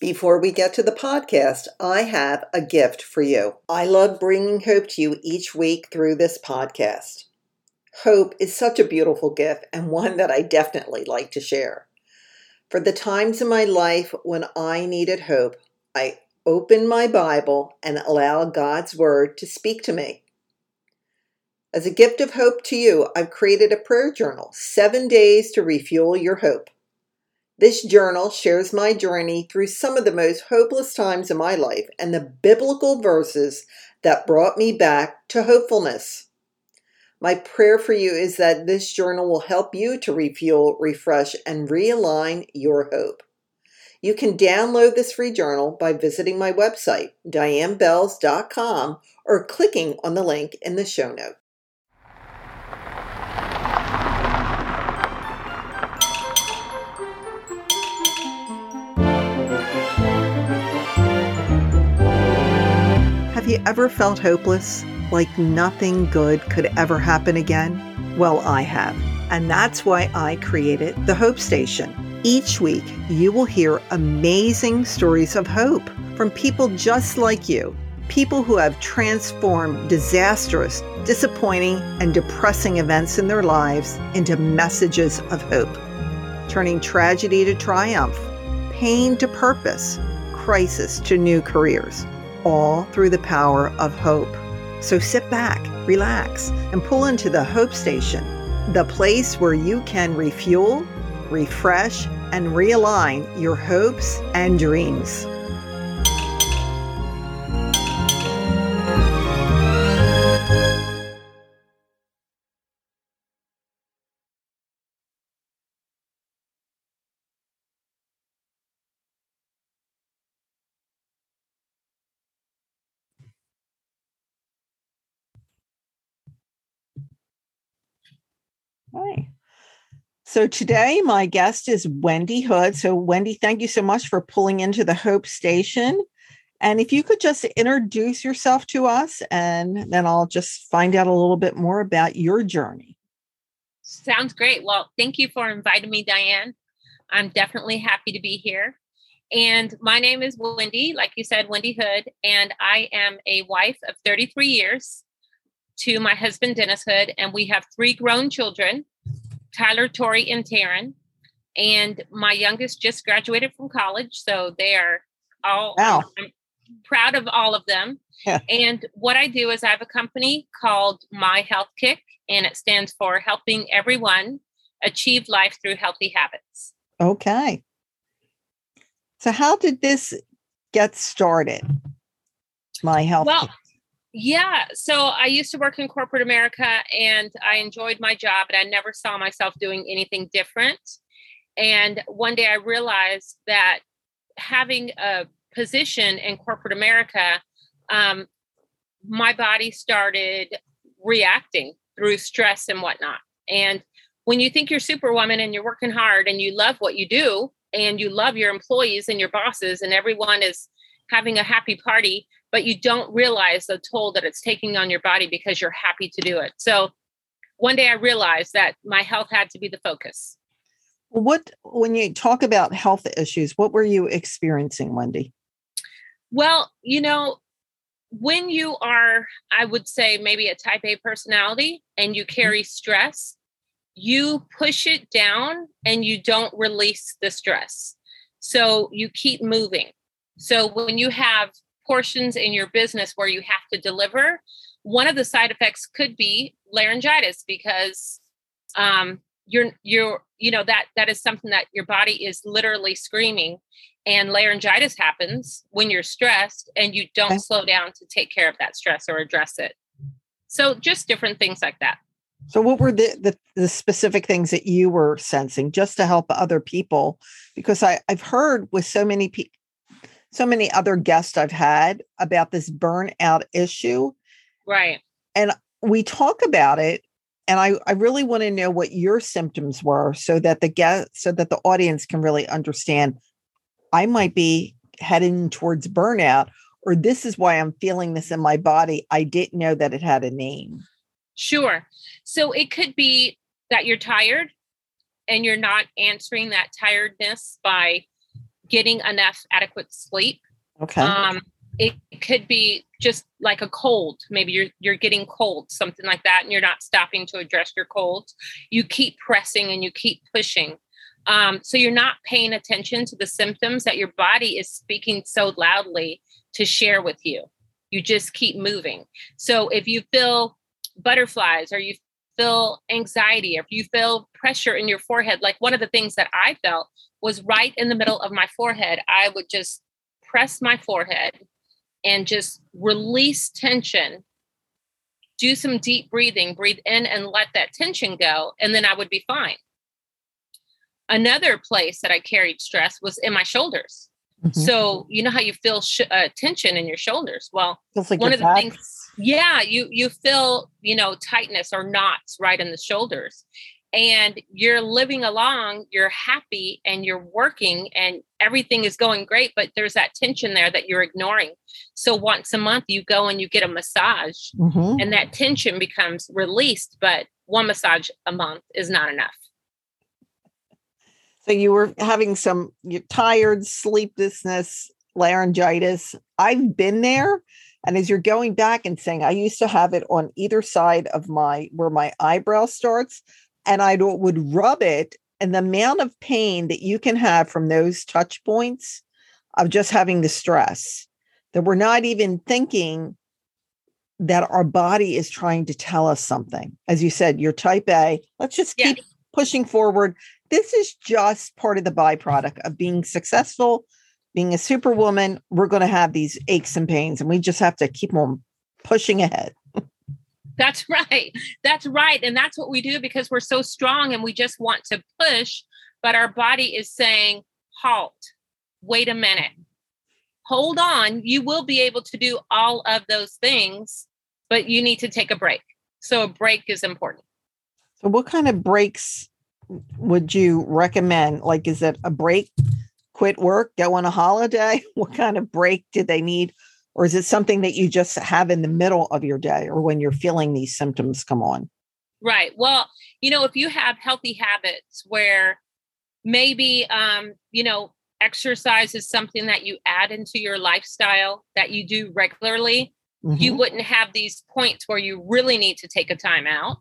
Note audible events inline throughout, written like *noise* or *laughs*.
Before we get to the podcast, I have a gift for you. I love bringing hope to you each week through this podcast. Hope is such a beautiful gift and one that I definitely like to share. For the times in my life when I needed hope, I opened my Bible and allowed God's Word to speak to me. As a gift of hope to you, I've created a prayer journal, Seven Days to Refuel Your Hope. This journal shares my journey through some of the most hopeless times in my life and the biblical verses that brought me back to hopefulness. My prayer for you is that this journal will help you to refuel, refresh, and realign your hope. You can download this free journal by visiting my website, dianebells.com, or clicking on the link in the show notes. You ever felt hopeless? Like nothing good could ever happen again? Well, I have. And that's why I created the Hope Station. Each week, you will hear amazing stories of hope from people just like you. People who have transformed disastrous, disappointing, and depressing events in their lives into messages of hope, turning tragedy to triumph, pain to purpose, crisis to new careers all through the power of hope. So sit back, relax, and pull into the Hope Station, the place where you can refuel, refresh, and realign your hopes and dreams. Hi. So today, my guest is Wendy Hood. So, Wendy, thank you so much for pulling into the Hope Station. And if you could just introduce yourself to us, and then I'll just find out a little bit more about your journey. Sounds great. Well, thank you for inviting me, Diane. I'm definitely happy to be here. And my name is Wendy, like you said, Wendy Hood, and I am a wife of 33 years to my husband, Dennis Hood, and we have three grown children Tyler, Tori, and Taryn. And my youngest just graduated from college. So they are all wow. I'm proud of all of them. Yeah. And what I do is I have a company called My Health Kick, and it stands for helping everyone achieve life through healthy habits. Okay. So, how did this get started? My health. Well, kick? Yeah. So I used to work in corporate America and I enjoyed my job, and I never saw myself doing anything different. And one day I realized that having a position in corporate America, um, my body started reacting through stress and whatnot. And when you think you're superwoman and you're working hard and you love what you do and you love your employees and your bosses and everyone is having a happy party, but you don't realize the toll that it's taking on your body because you're happy to do it. So one day I realized that my health had to be the focus. What, when you talk about health issues, what were you experiencing, Wendy? Well, you know, when you are, I would say, maybe a type A personality and you mm-hmm. carry stress, you push it down and you don't release the stress. So you keep moving. So when you have portions in your business where you have to deliver, one of the side effects could be laryngitis because um, you're you're you know that that is something that your body is literally screaming and laryngitis happens when you're stressed and you don't okay. slow down to take care of that stress or address it. So just different things like that. So what were the, the, the specific things that you were sensing just to help other people? Because I, i've heard with so many people so many other guests I've had about this burnout issue. Right. And we talk about it and I, I really want to know what your symptoms were so that the guest so that the audience can really understand I might be heading towards burnout or this is why I'm feeling this in my body. I didn't know that it had a name. Sure. So it could be that you're tired and you're not answering that tiredness by getting enough adequate sleep. Okay. Um, it could be just like a cold. Maybe you're you're getting cold, something like that, and you're not stopping to address your colds. You keep pressing and you keep pushing. Um, so you're not paying attention to the symptoms that your body is speaking so loudly to share with you. You just keep moving. So if you feel butterflies or you feel anxiety or if you feel pressure in your forehead, like one of the things that I felt was right in the middle of my forehead, I would just press my forehead and just release tension. Do some deep breathing, breathe in and let that tension go, and then I would be fine. Another place that I carried stress was in my shoulders. Mm-hmm. So you know how you feel sh- uh, tension in your shoulders. Well, like one of the back. things, yeah, you you feel you know tightness or knots right in the shoulders, and you're living along. You're happy and you're working and everything is going great, but there's that tension there that you're ignoring. So once a month, you go and you get a massage, mm-hmm. and that tension becomes released. But one massage a month is not enough. So you were having some you're tired, sleeplessness, laryngitis. I've been there. And as you're going back and saying, I used to have it on either side of my where my eyebrow starts, and I would rub it. And the amount of pain that you can have from those touch points of just having the stress that we're not even thinking that our body is trying to tell us something. As you said, you're type A. Let's just keep pushing forward this is just part of the byproduct of being successful, being a superwoman. We're going to have these aches and pains, and we just have to keep on pushing ahead. That's *laughs* right. That's right. And that's what we do because we're so strong and we just want to push, but our body is saying, halt, wait a minute, hold on. You will be able to do all of those things, but you need to take a break. So a break is important. So, what kind of breaks would you recommend? Like, is it a break, quit work, go on a holiday? *laughs* What kind of break do they need? Or is it something that you just have in the middle of your day or when you're feeling these symptoms come on? Right. Well, you know, if you have healthy habits where maybe, um, you know, exercise is something that you add into your lifestyle that you do regularly, mm-hmm. you wouldn't have these points where you really need to take a time out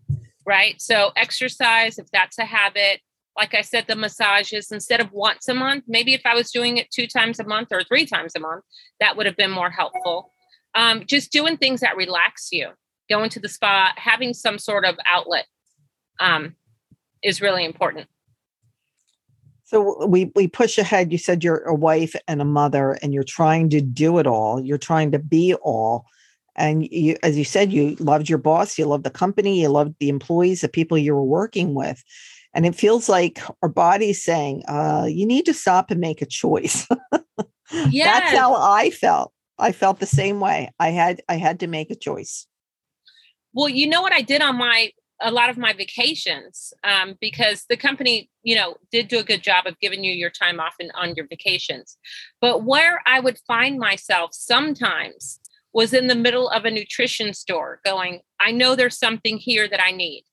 right? So, exercise, if that's a habit, like I said, the massages, instead of once a month, maybe if I was doing it two times a month or three times a month, that would have been more helpful. Um, just doing things that relax you, going to the spa, having some sort of outlet um, is really important. So we we push ahead. You said you're a wife and a mother, and you're trying to do it all. You're trying to be all and you as you said you loved your boss you loved the company you loved the employees the people you were working with and it feels like our body's saying uh, you need to stop and make a choice. Yeah. *laughs* that's how i felt. I felt the same way. I had i had to make a choice. Well you know what i did on my a lot of my vacations um, because the company you know did do a good job of giving you your time off and on your vacations. But where i would find myself sometimes was in the middle of a nutrition store going, I know there's something here that I need.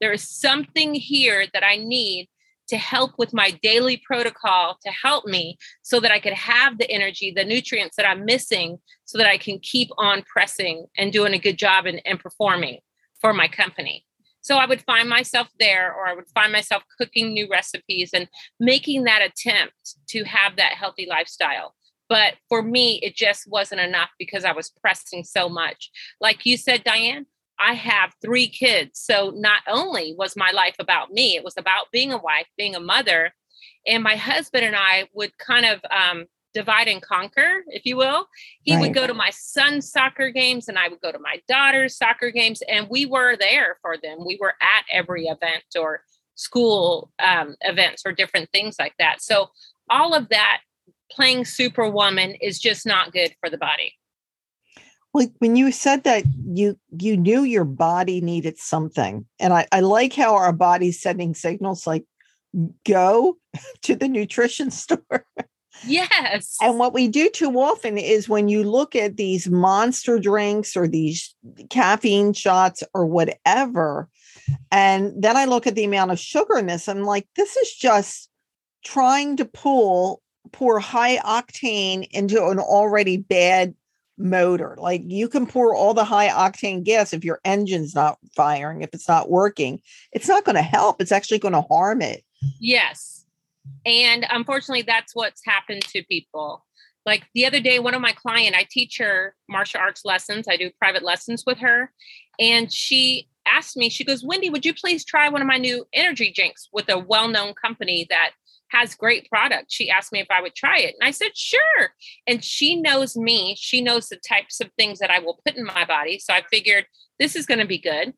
There is something here that I need to help with my daily protocol to help me so that I could have the energy, the nutrients that I'm missing, so that I can keep on pressing and doing a good job and, and performing for my company. So I would find myself there, or I would find myself cooking new recipes and making that attempt to have that healthy lifestyle. But for me, it just wasn't enough because I was pressing so much. Like you said, Diane, I have three kids. So not only was my life about me, it was about being a wife, being a mother. And my husband and I would kind of um, divide and conquer, if you will. He right. would go to my son's soccer games and I would go to my daughter's soccer games. And we were there for them. We were at every event or school um, events or different things like that. So all of that playing superwoman is just not good for the body well when you said that you you knew your body needed something and i, I like how our body's sending signals like go *laughs* to the nutrition *laughs* store. Yes. and what we do too often is when you look at these monster drinks or these caffeine shots or whatever and then i look at the amount of sugar in this i'm like this is just trying to pull pour high octane into an already bad motor. Like you can pour all the high octane gas if your engine's not firing, if it's not working, it's not going to help. It's actually going to harm it. Yes. And unfortunately, that's what's happened to people. Like the other day, one of my client, I teach her martial arts lessons. I do private lessons with her. And she asked me, she goes, Wendy, would you please try one of my new energy drinks with a well-known company that has great product. She asked me if I would try it. And I said, sure. And she knows me. She knows the types of things that I will put in my body. So I figured this is going to be good.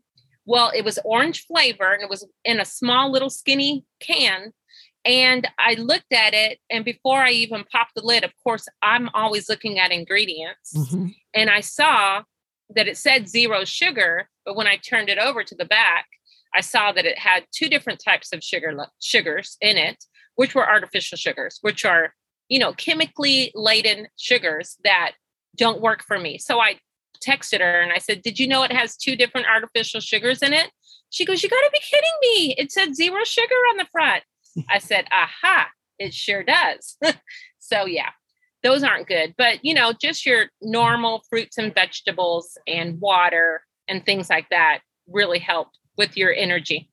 Well, it was orange flavor and it was in a small little skinny can. And I looked at it, and before I even popped the lid, of course, I'm always looking at ingredients. Mm-hmm. And I saw that it said zero sugar, but when I turned it over to the back, I saw that it had two different types of sugar sugars in it which were artificial sugars, which are, you know, chemically laden sugars that don't work for me. So I texted her and I said, Did you know it has two different artificial sugars in it? She goes, You got to be kidding me. It said zero sugar on the front. I said, Aha, it sure does. *laughs* so, yeah, those aren't good. But, you know, just your normal fruits and vegetables and water and things like that really help with your energy.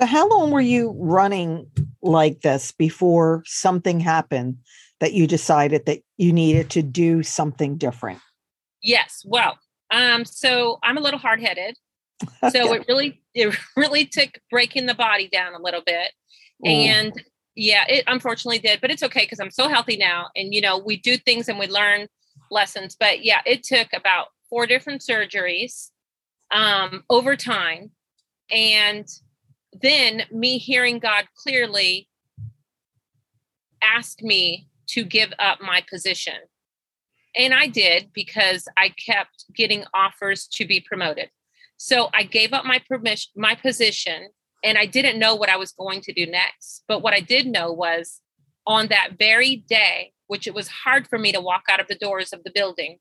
So, how long were you running like this before something happened that you decided that you needed to do something different? Yes. Well, um, so I'm a little hard headed. *laughs* So it really, it *laughs* really took breaking the body down a little bit. Ooh. And yeah, it unfortunately did, but it's okay because I'm so healthy now. And, you know, we do things and we learn lessons. But yeah, it took about four different surgeries um, over time. And then me hearing God clearly ask me to give up my position. And I did because I kept getting offers to be promoted. So I gave up my permission, my position, and I didn't know what I was going to do next. But what I did know was on that very day, which it was hard for me to walk out of the doors of the building,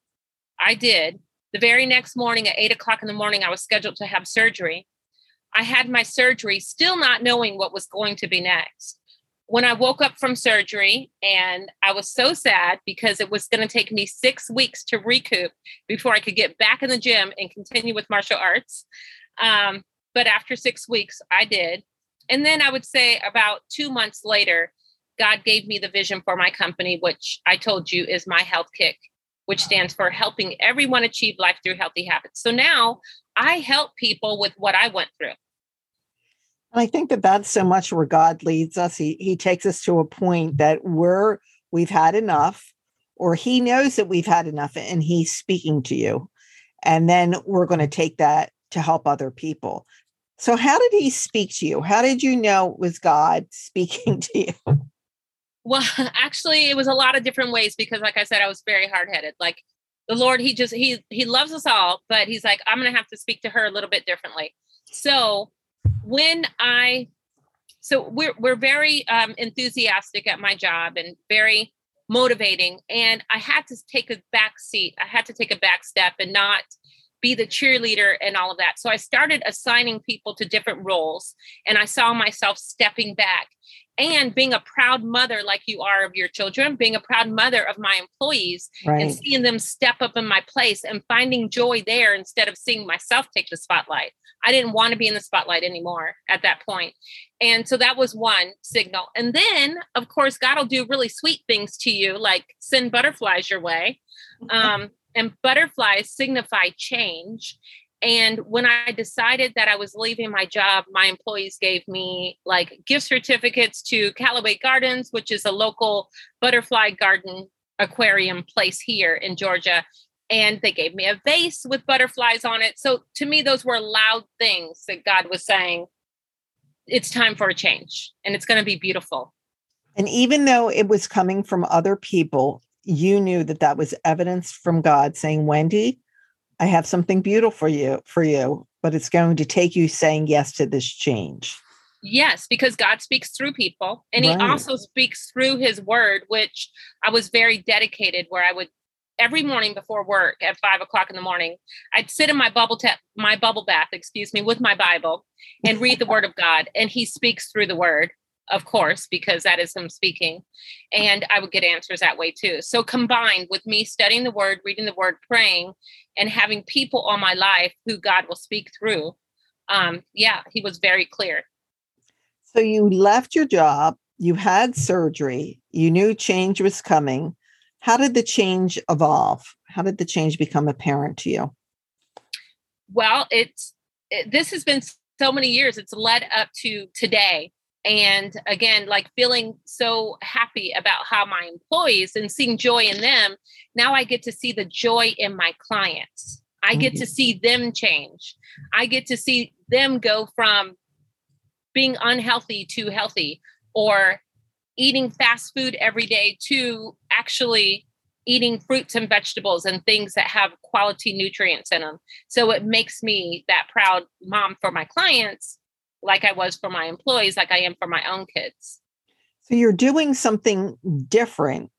I did. The very next morning at eight o'clock in the morning, I was scheduled to have surgery. I had my surgery, still not knowing what was going to be next. When I woke up from surgery, and I was so sad because it was going to take me six weeks to recoup before I could get back in the gym and continue with martial arts. Um, but after six weeks, I did. And then I would say about two months later, God gave me the vision for my company, which I told you is my health kick, which stands for helping everyone achieve life through healthy habits. So now I help people with what I went through. And I think that that's so much where God leads us. He he takes us to a point that we're we've had enough, or He knows that we've had enough, and He's speaking to you, and then we're going to take that to help other people. So, how did He speak to you? How did you know it was God *laughs* speaking to you? Well, *laughs* actually, it was a lot of different ways because, like I said, I was very hard headed. Like the Lord, he just he he loves us all, but he's like, I'm gonna have to speak to her a little bit differently. So when I so we're we're very um, enthusiastic at my job and very motivating, and I had to take a back seat. I had to take a back step and not be the cheerleader and all of that. So I started assigning people to different roles, and I saw myself stepping back and being a proud mother like you are of your children being a proud mother of my employees right. and seeing them step up in my place and finding joy there instead of seeing myself take the spotlight. I didn't want to be in the spotlight anymore at that point. And so that was one signal. And then of course god will do really sweet things to you like send butterflies your way. Um, and butterflies signify change and when I decided that I was leaving my job, my employees gave me like gift certificates to Callaway Gardens, which is a local butterfly garden aquarium place here in Georgia. And they gave me a vase with butterflies on it. So to me, those were loud things that God was saying, it's time for a change and it's going to be beautiful. And even though it was coming from other people, you knew that that was evidence from God saying, Wendy, I have something beautiful for you for you, but it's going to take you saying yes to this change. Yes, because God speaks through people and right. he also speaks through his word, which I was very dedicated where I would every morning before work at five o'clock in the morning, I'd sit in my bubble tap, my bubble bath, excuse me, with my Bible and read the *laughs* word of God. And he speaks through the word. Of course, because that is him speaking. And I would get answers that way too. So combined with me studying the word, reading the word, praying, and having people on my life who God will speak through, um, yeah, he was very clear. So you left your job, you had surgery, you knew change was coming. How did the change evolve? How did the change become apparent to you? Well, it's it, this has been so many years. It's led up to today and again like feeling so happy about how my employees and seeing joy in them now i get to see the joy in my clients. I get mm-hmm. to see them change. I get to see them go from being unhealthy to healthy or eating fast food every day to actually eating fruits and vegetables and things that have quality nutrients in them so it makes me that proud mom for my clients like I was for my employees, like I am for my own kids. So you're doing something different.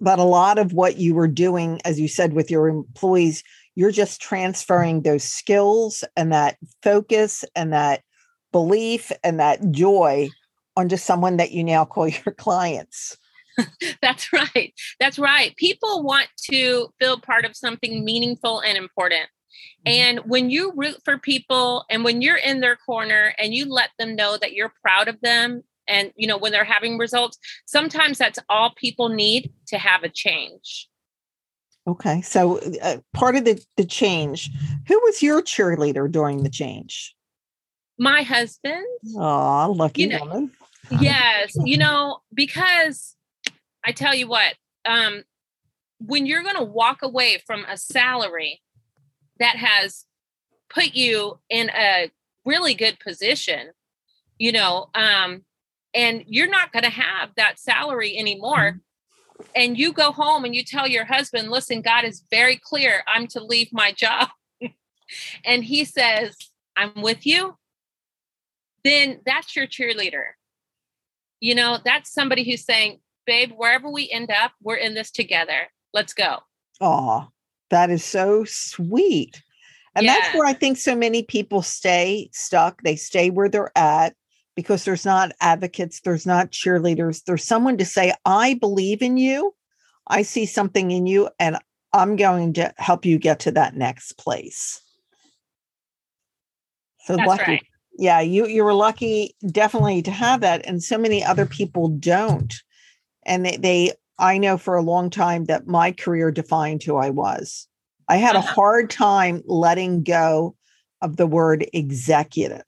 But a lot of what you were doing, as you said, with your employees, you're just transferring those skills and that focus and that belief and that joy onto someone that you now call *laughs* your clients. *laughs* That's right. That's right. People want to feel part of something meaningful and important. Mm-hmm. And when you root for people and when you're in their corner and you let them know that you're proud of them and you know when they're having results, sometimes that's all people need to have a change. Okay. So uh, part of the the change, who was your cheerleader during the change? My husband. Oh, lucky you know, woman. yes, you know, because I tell you what, um when you're going to walk away from a salary that has put you in a really good position, you know, um, and you're not going to have that salary anymore. Mm-hmm. And you go home and you tell your husband, listen, God is very clear, I'm to leave my job. *laughs* and he says, I'm with you. Then that's your cheerleader. You know, that's somebody who's saying, babe, wherever we end up, we're in this together. Let's go. Oh, that is so sweet. And yeah. that's where I think so many people stay stuck. They stay where they're at because there's not advocates, there's not cheerleaders, there's someone to say, I believe in you. I see something in you, and I'm going to help you get to that next place. So that's lucky. Right. Yeah, you you were lucky definitely to have that. And so many other people don't. And they, they I know for a long time that my career defined who I was. I had uh-huh. a hard time letting go of the word executive.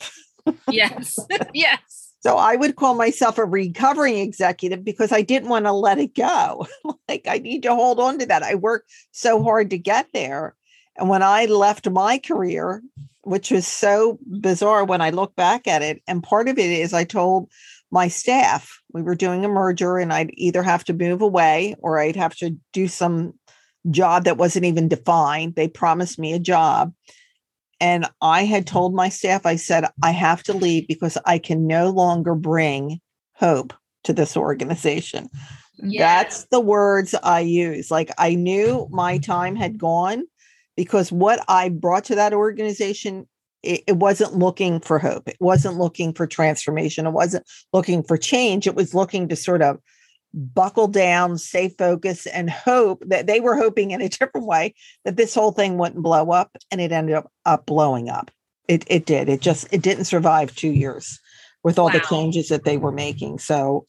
yes. *laughs* yes. So I would call myself a recovering executive because I didn't want to let it go. *laughs* like I need to hold on to that. I worked so hard to get there. And when I left my career, which was so bizarre when I look back at it, and part of it is I told my staff we were doing a merger and I'd either have to move away or I'd have to do some job that wasn't even defined. They promised me a job. And I had mm-hmm. told my staff, I said, I have to leave because I can no longer bring hope to this organization. Yeah. That's the words I use. Like I knew my time had gone because what I brought to that organization, it, it wasn't looking for hope. It wasn't looking for transformation. It wasn't looking for change. It was looking to sort of buckle down, stay focused, and hope that they were hoping in a *laughs* different way that this whole thing wouldn't blow up, and it ended up, up blowing up. It it did. It just it didn't survive two years with all wow. the changes that they were making. So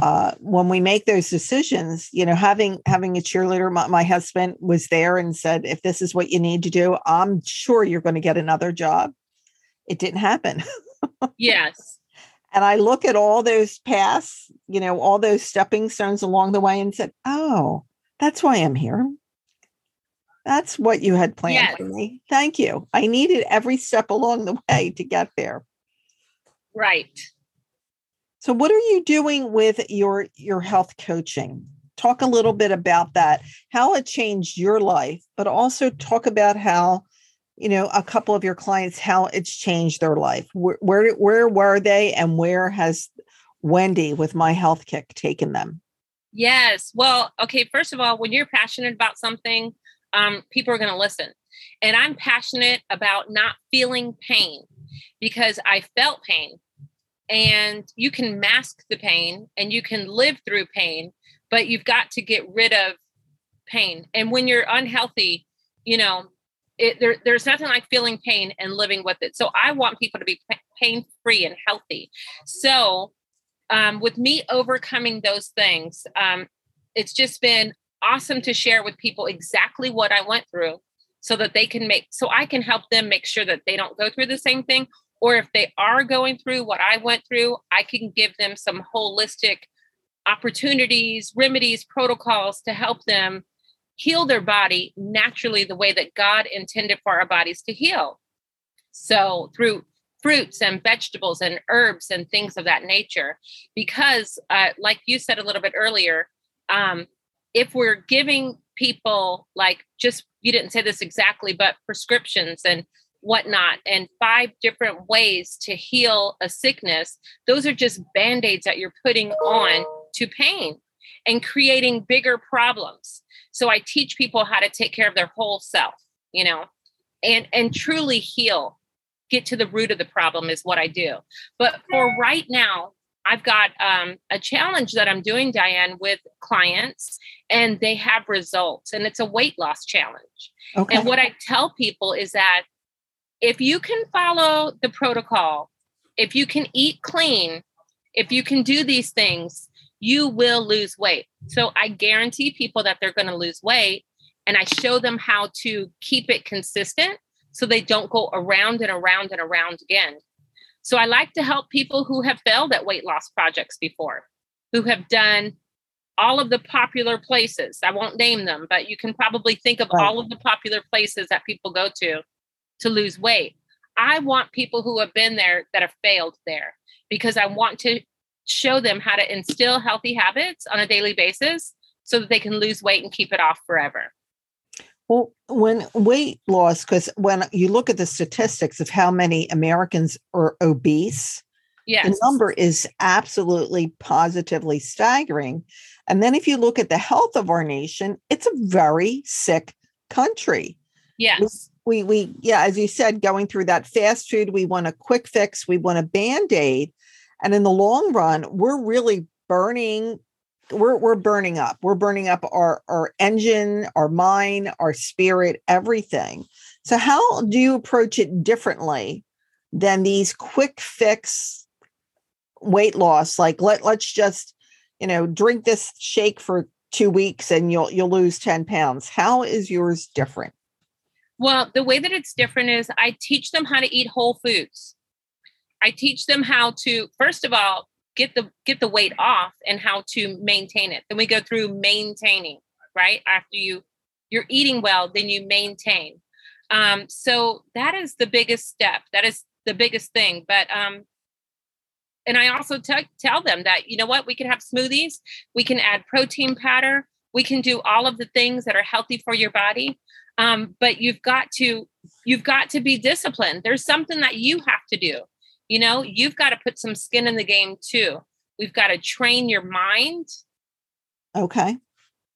uh, when we make those decisions, you know, having having a cheerleader, my, my husband was there and said, if this is what you need to do, I'm sure you're going to get another job. It didn't happen. yes *laughs* and I look at all those paths, you know, all those stepping stones along the way and said, oh, that's why I'm here. That's what you had planned yes. for me. Thank you. I needed every step along the way to get there. Right. So what are you doing with your your health coaching? Talk a little bit about that, how it changed your life, but also talk about how you know a couple of your clients how it's changed their life. Where where, where were they and where has wendy with my health kick taken them? Yes. Well okay first of all when you're passionate about something um, people are going to listen. And i'm passionate about not feeling pain because i felt pain and you can mask the pain and you can live through pain, but you've got to get rid of pain. And when you're unhealthy, you know, it, there, there's nothing like feeling pain and living with it. So I want people to be pain free and healthy. So um, with me overcoming those things, um, it's just been awesome to share with people exactly what I went through so that they can make, so I can help them make sure that they don't go through the same thing. Or if they are going through what I went through, I can give them some holistic opportunities, remedies, protocols to help them heal their body naturally the way that God intended for our bodies to heal. So, through fruits and vegetables and herbs and things of that nature. Because, uh, like you said a little bit earlier, um, if we're giving people, like just, you didn't say this exactly, but prescriptions and whatnot, and five different ways to heal a sickness, those are just band aids that you're putting on to pain and creating bigger problems. So I teach people how to take care of their whole self, you know, and and truly heal, get to the root of the problem is what I do. But for right now, I've got um, a challenge that I'm doing, Diane, with clients, and they have results, and it's a weight loss challenge. Okay. And what I tell people is that if you can follow the protocol, if you can eat clean, if you can do these things, you will lose weight. So I guarantee people that they're going to lose weight and I show them how to keep it consistent so they don't go around and around and around again. So I like to help people who have failed at weight loss projects before, who have done all of the popular places. I won't name them, but you can probably think of all of the popular places that people go to to lose weight. I want people who have been there that have failed there because I want to show them how to instill healthy habits on a daily basis so that they can lose weight and keep it off forever. Well, when weight loss, because when you look at the statistics of how many Americans are obese, yes. the number is absolutely positively staggering. And then if you look at the health of our nation, it's a very sick country. Yes. We, we, yeah, as you said, going through that fast food, we want a quick fix, we want a band aid. And in the long run, we're really burning we're we're burning up. We're burning up our our engine, our mind, our spirit, everything. So how do you approach it differently than these quick fix weight loss like let let's just, you know, drink this shake for 2 weeks and you'll you'll lose 10 pounds. How is yours different? Well, the way that it's different is I teach them how to eat whole foods. I teach them how to, first of all, get the get the weight off and how to maintain it. Then we go through maintaining, right? After you you're eating well, then you maintain. Um, so that is the biggest step. That is the biggest thing. But um, and I also t- tell them that you know what we can have smoothies, we can add protein powder, we can do all of the things that are healthy for your body. Um, but you've got to you've got to be disciplined. There's something that you have to do you know, you've got to put some skin in the game too. We've got to train your mind. Okay.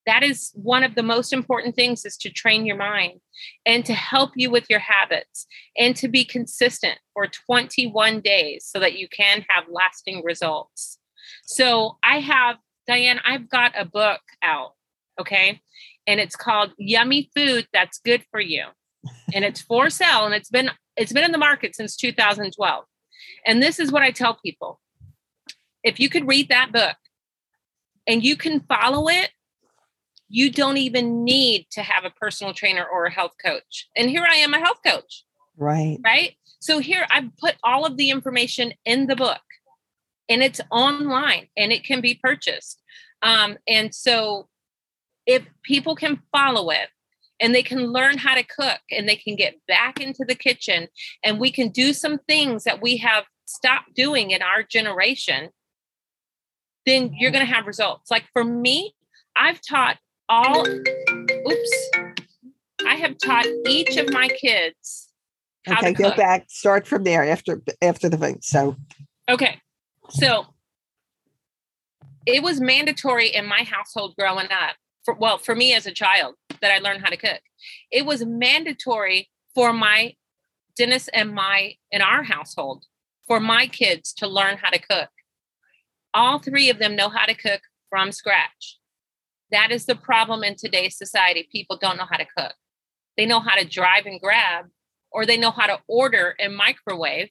That is one of the most important things is to train your mind and to help you with your habits and to be consistent for 21 days so that you can have lasting results. So I have Diane, I've got a book out, okay? And it's called Yummy Food That's Good for You. And it's for sale and it's been it's been in the market since 2012. And this is what I tell people if you could read that book and you can follow it, you don't even need to have a personal trainer or a health coach. And here I am, a health coach. Right. Right. So here I've put all of the information in the book and it's online and it can be purchased. Um, and so if people can follow it, and they can learn how to cook and they can get back into the kitchen and we can do some things that we have stopped doing in our generation then you're going to have results. Like for me i've taught all oops i have taught each of my kids okay go back start from there after after the thing so. Okay so it was mandatory in my household growing up for, well for me as a child that I learned how to cook. It was mandatory for my Dennis and my in our household for my kids to learn how to cook. All three of them know how to cook from scratch. That is the problem in today's society. People don't know how to cook. They know how to drive and grab, or they know how to order and microwave.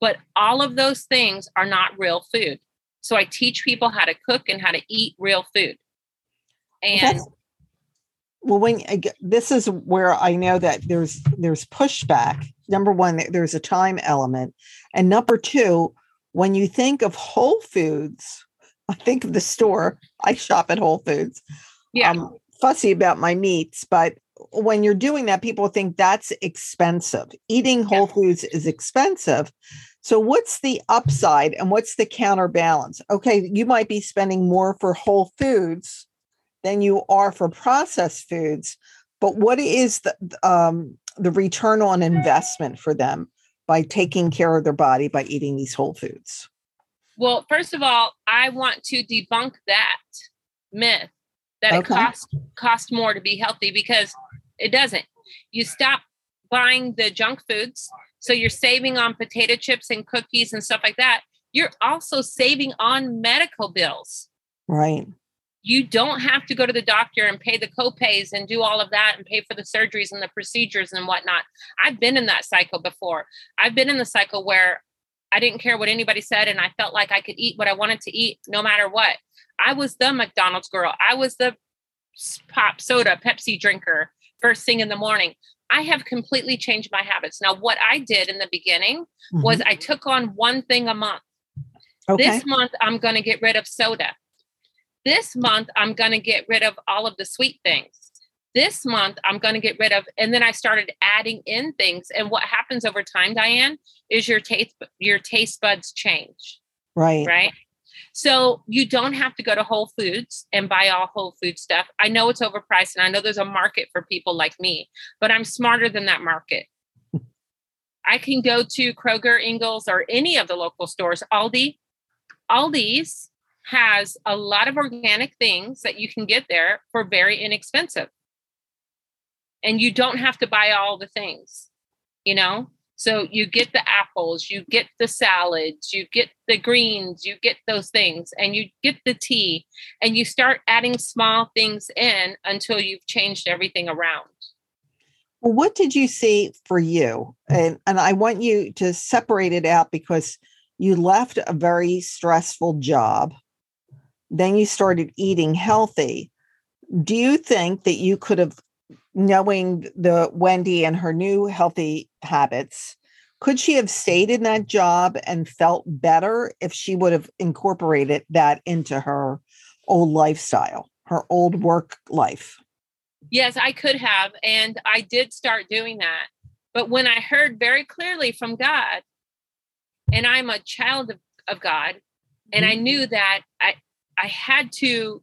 But all of those things are not real food. So I teach people how to cook and how to eat real food. And That's, well, when this is where I know that there's there's pushback. Number one, there's a time element, and number two, when you think of Whole Foods, *laughs* I think of the store. I shop at Whole Foods. Yeah. I'm fussy about my meats, but when you're doing that, people think that's expensive. Eating Whole yeah. Foods is expensive. So, what's the upside and what's the counterbalance? Okay, you might be spending more for Whole Foods than you are for processed foods, but what is the um, the return on investment for them by taking care of their body by eating these whole foods? Well, first of all, I want to debunk that myth that okay. it costs cost more to be healthy because it doesn't. You stop buying the junk foods, so you're saving on potato chips and cookies and stuff like that. You're also saving on medical bills. Right. You don't have to go to the doctor and pay the copays and do all of that and pay for the surgeries and the procedures and whatnot. I've been in that cycle before. I've been in the cycle where I didn't care what anybody said and I felt like I could eat what I wanted to eat no matter what. I was the McDonald's girl. I was the pop soda, Pepsi drinker first thing in the morning. I have completely changed my habits. Now, what I did in the beginning mm-hmm. was I took on one thing a month. Okay. This month, I'm going to get rid of soda. This month, I'm going to get rid of all of the sweet things. This month i'm going to get rid of and then i started adding in things. And what happens over time diane is your taste your taste buds change. Right. Right? So you don't have to go to whole foods and buy all whole food stuff. I know it's overpriced and i know there's a market for people like me but i'm smarter than that market. *laughs* I can go to kroger ingles or any of the local stores aldi aldi's has a lot of organic things that you can get there for very inexpensive. And you don't have to buy all the things you know? So you get the apples you get the salads you get the greens you get those things and you get the tea and you start adding small things in until you've changed everything around. Well what did you see for you? And and i want you to separate it out because you left a very stressful job then you started eating healthy do you think that you could have knowing the Wendy and her new healthy habits, could she have stayed in that job and felt better if she would have incorporated that into her old lifestyle, her old work life? Yes, I could have. And I did start doing that. But when I heard very clearly from God, and I'm a child of, of God, and I mm-hmm. knew that I I had to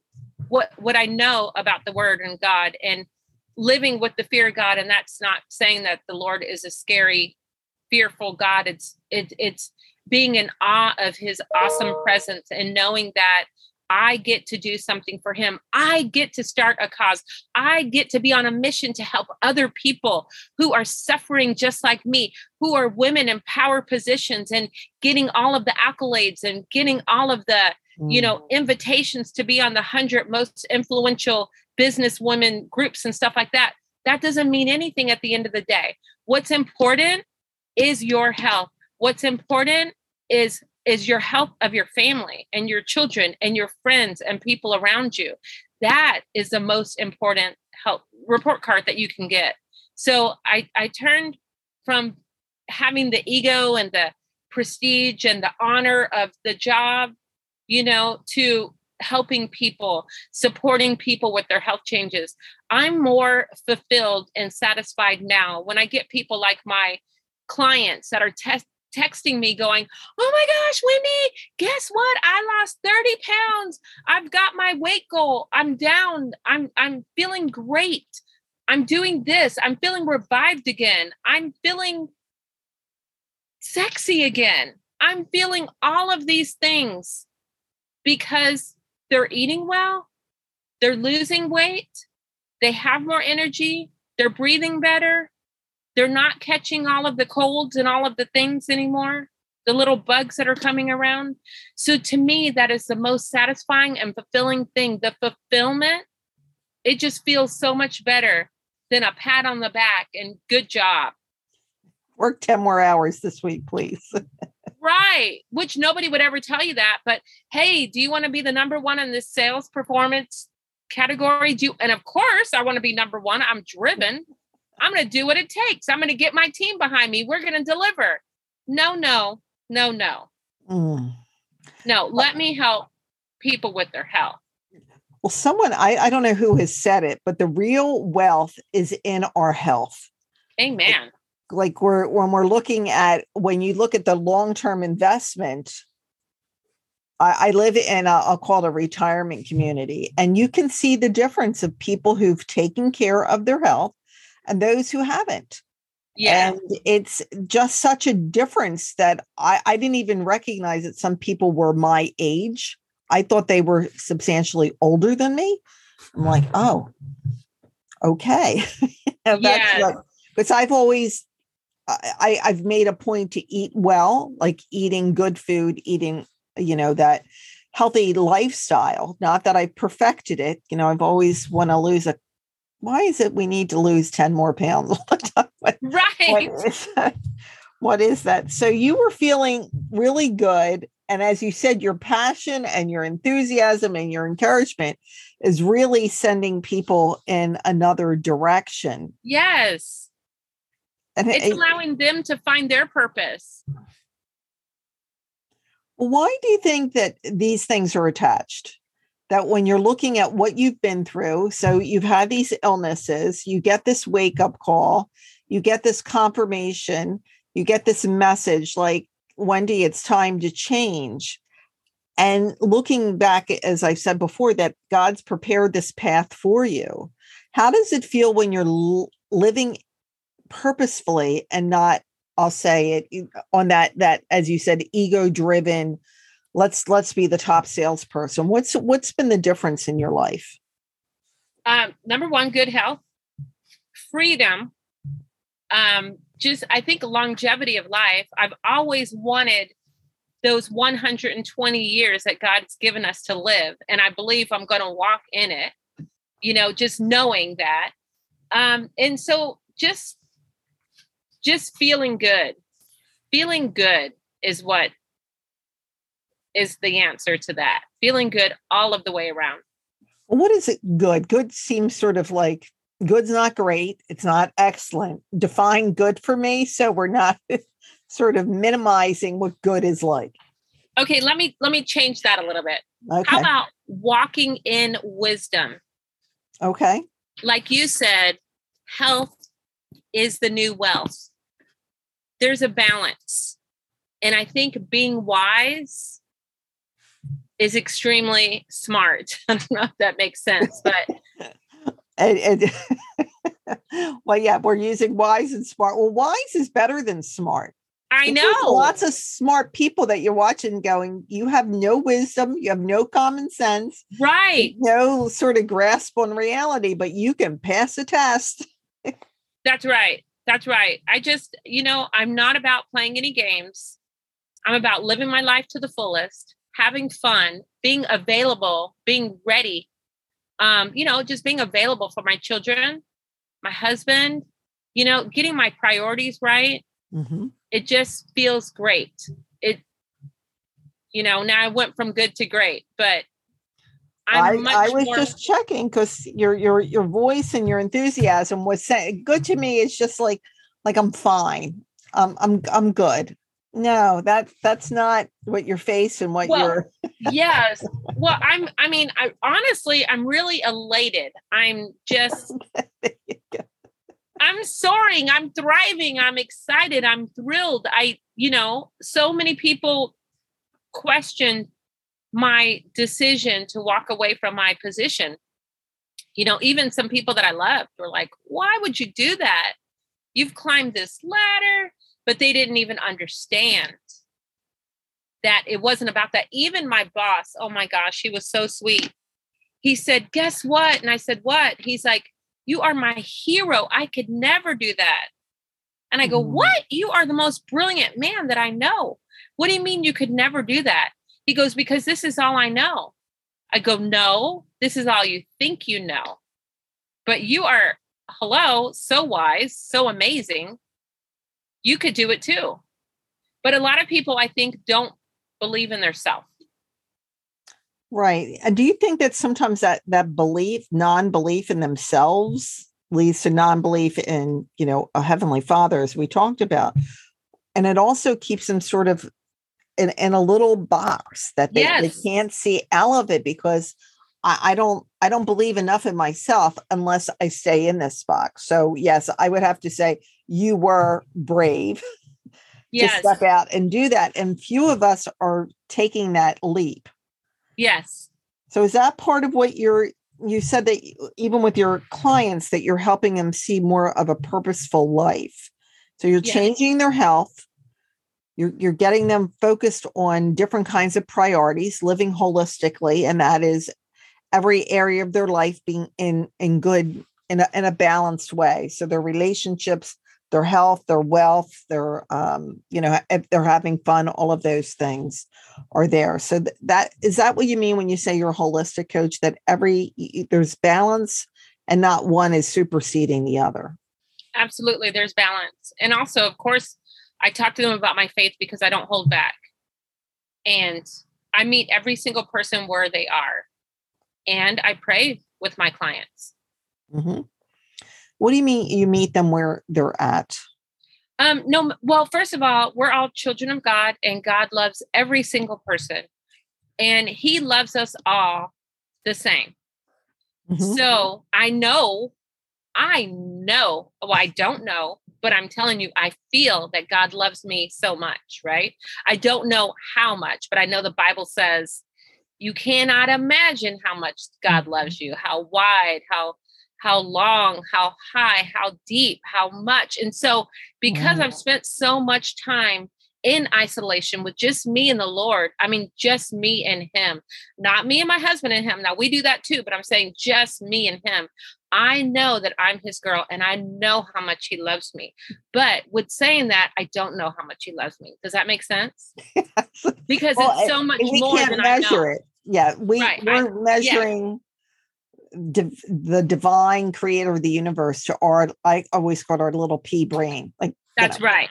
what what I know about the word and God and living with the fear of God, and that's not saying that the Lord is a scary, fearful God. It's it, it's being in awe of His awesome presence and knowing that I get to do something for him. I get to start a cause. I get to be on a mission to help other people who are suffering just like me, who are women in power positions and getting all of the accolades and getting all of the, you know, mm. invitations to be on the 100 most influential business women groups and stuff like that. That doesn't mean anything at the end of the day. What's important is your health. What's important is is your health of your family and your children and your friends and people around you. That is the most important health report card that you can get. So I, I turned from having the ego and the prestige and the honor of the job, you know, to helping people, supporting people with their health changes. I'm more fulfilled and satisfied now when I get people like my clients that are test texting me going, Oh my gosh, Wendy, guess what? I lost 30 pounds. I've got my weight goal. I'm down. I'm I'm feeling great. I'm doing this. I'm feeling revived again. I'm feeling sexy again. I'm feeling all of these things because they're eating well, they're losing weight, they have more energy, they're breathing better, they're not catching all of the colds and all of the things anymore, the little bugs that are coming around. So to me, that is the most satisfying and fulfilling thing. The fulfillment, it just feels so much better than a pat on the back and good job. Work 10 more hours this week, please. *laughs* right. Which nobody would ever tell you that. But hey, do you want to be the number one in this sales performance category? Do you, and of course I want to be number one. I'm driven. I'm going to do what it takes. I'm going to get my team behind me. We're going to deliver. No, no, no, no. Mm. No, let me help people with their health. Well, someone, I, I don't know who has said it, but the real wealth is in our health. Amen. Like, we're, when we're looking at, when you look at the long term investment, I, I live in a, I'll call it a retirement community, and you can see the difference of people who've taken care of their health and those who haven't. Yeah. And it's just such a difference that I, I didn't even recognize that some people were my age. I thought they were substantially older than me. I'm like, oh, okay. *laughs* That's yeah. because I've always I, I've made a point to eat well, like eating good food, eating, you know, that healthy lifestyle. Not that I perfected it. You know, I've always want to lose a why is it we need to lose 10 more pounds *laughs* what, right. What is, that? what is that? So you were feeling really good. And as you said, your passion and your enthusiasm and your encouragement is really sending people in another direction. Yes. And it's it, allowing them to find their purpose. Why do you think that these things are attached? that when you're looking at what you've been through, so you've had these illnesses, you get this wake up call, you get this confirmation, you get this message like, Wendy, it's time to change. And looking back, as I said before, that God's prepared this path for you. How does it feel when you're living purposefully and not, I'll say it on that, that, as you said, ego driven, let's let's be the top salesperson. What's what's been the difference in your life? Um, number one good health freedom um, just i think longevity of life. I've always wanted those 120 years that god's given us to live and i believe i'm going to walk in it you know just knowing that. Um, and so just just feeling good feeling good is what is the answer to that. Feeling good all of the way around. What is it good? Good seems sort of like good's not great. It's not excellent. Define good for me. So we're not *laughs* sort of minimizing what good is like. Okay, let me let me change that a little bit. Okay. How about walking in wisdom? Okay. Like you said, health is the new wealth. There's a balance. And I think being wise is extremely smart. *laughs* I don't know if that makes sense, but *laughs* and, and *laughs* well, yeah, we're using wise and smart. Well, wise is better than smart. I know lots of smart people that you're watching going, you have no wisdom, you have no common sense, right? No sort of grasp on reality, but you can pass a test. That's right. That's right. I just, you know, I'm not about playing any games. I'm about living my life to the fullest having fun, being available, being ready, um, you know, just being available for my children, my husband, you know, getting my priorities right. Mm-hmm. It just feels great. It, you know, now I went from good to great, but I'm I, I was more- just checking because your your your voice and your enthusiasm was saying good to me. It's just like like I'm fine. Um, I'm I'm good. No, that that's not what your face and what well, you're. yes. Well, I'm. I mean, I honestly, I'm really elated. I'm just. *laughs* I'm soaring. I'm thriving. I'm excited. I'm thrilled. I, you know, so many people questioned my decision to walk away from my position. You know, even some people that I loved were like, why would you do that? You've climbed this ladder but they didn't even understand that it wasn't about that. Even my boss, oh my gosh, he was so sweet. He said, Guess what? And I said, What? He's like, You are my hero. I could never do that. And I go, mm-hmm. What? You are the most brilliant man that I know. What do you mean you could never do that? He goes, Because this is all I know. I go, No, this is all you think you know. But you are, hello, so wise, so amazing. You could do it too. But a lot of people, I think, don't believe in their self. Right. And do you think that sometimes that that belief, non-belief in themselves leads to non-belief in, you know, a heavenly father as we talked about. And it also keeps them sort of in, in a little box that they, yes. they can't see out of it because I, I don't I don't believe enough in myself unless I stay in this box. So yes, I would have to say you were brave *laughs* yes. to step out and do that. And few of us are taking that leap. Yes. So is that part of what you're you said that even with your clients that you're helping them see more of a purposeful life. So you're yes. changing their health. You're, you're getting them focused on different kinds of priorities, living holistically, and that is every area of their life being in in good in a, in a balanced way. So their relationships, their health, their wealth, their um, you know, if they're having fun, all of those things are there. So th- that is that what you mean when you say you're a holistic coach that every there's balance and not one is superseding the other. Absolutely, there's balance. And also, of course, I talk to them about my faith because I don't hold back. And I meet every single person where they are. And I pray with my clients. Mm-hmm. What do you mean you meet them where they're at? Um, no, well, first of all, we're all children of God, and God loves every single person, and He loves us all the same. Mm-hmm. So I know, I know, well, I don't know, but I'm telling you, I feel that God loves me so much, right? I don't know how much, but I know the Bible says you cannot imagine how much God mm-hmm. loves you, how wide, how how long, how high, how deep, how much. And so, because wow. I've spent so much time in isolation with just me and the Lord, I mean, just me and Him, not me and my husband and Him. Now, we do that too, but I'm saying just me and Him. I know that I'm His girl and I know how much He loves me. But with saying that, I don't know how much He loves me. Does that make sense? *laughs* Because well, it's so much we more can't than measure I know. it. Yeah, we, right. we're I, measuring div- the divine creator of the universe to our I always call our little pea brain. Like that's you know, right.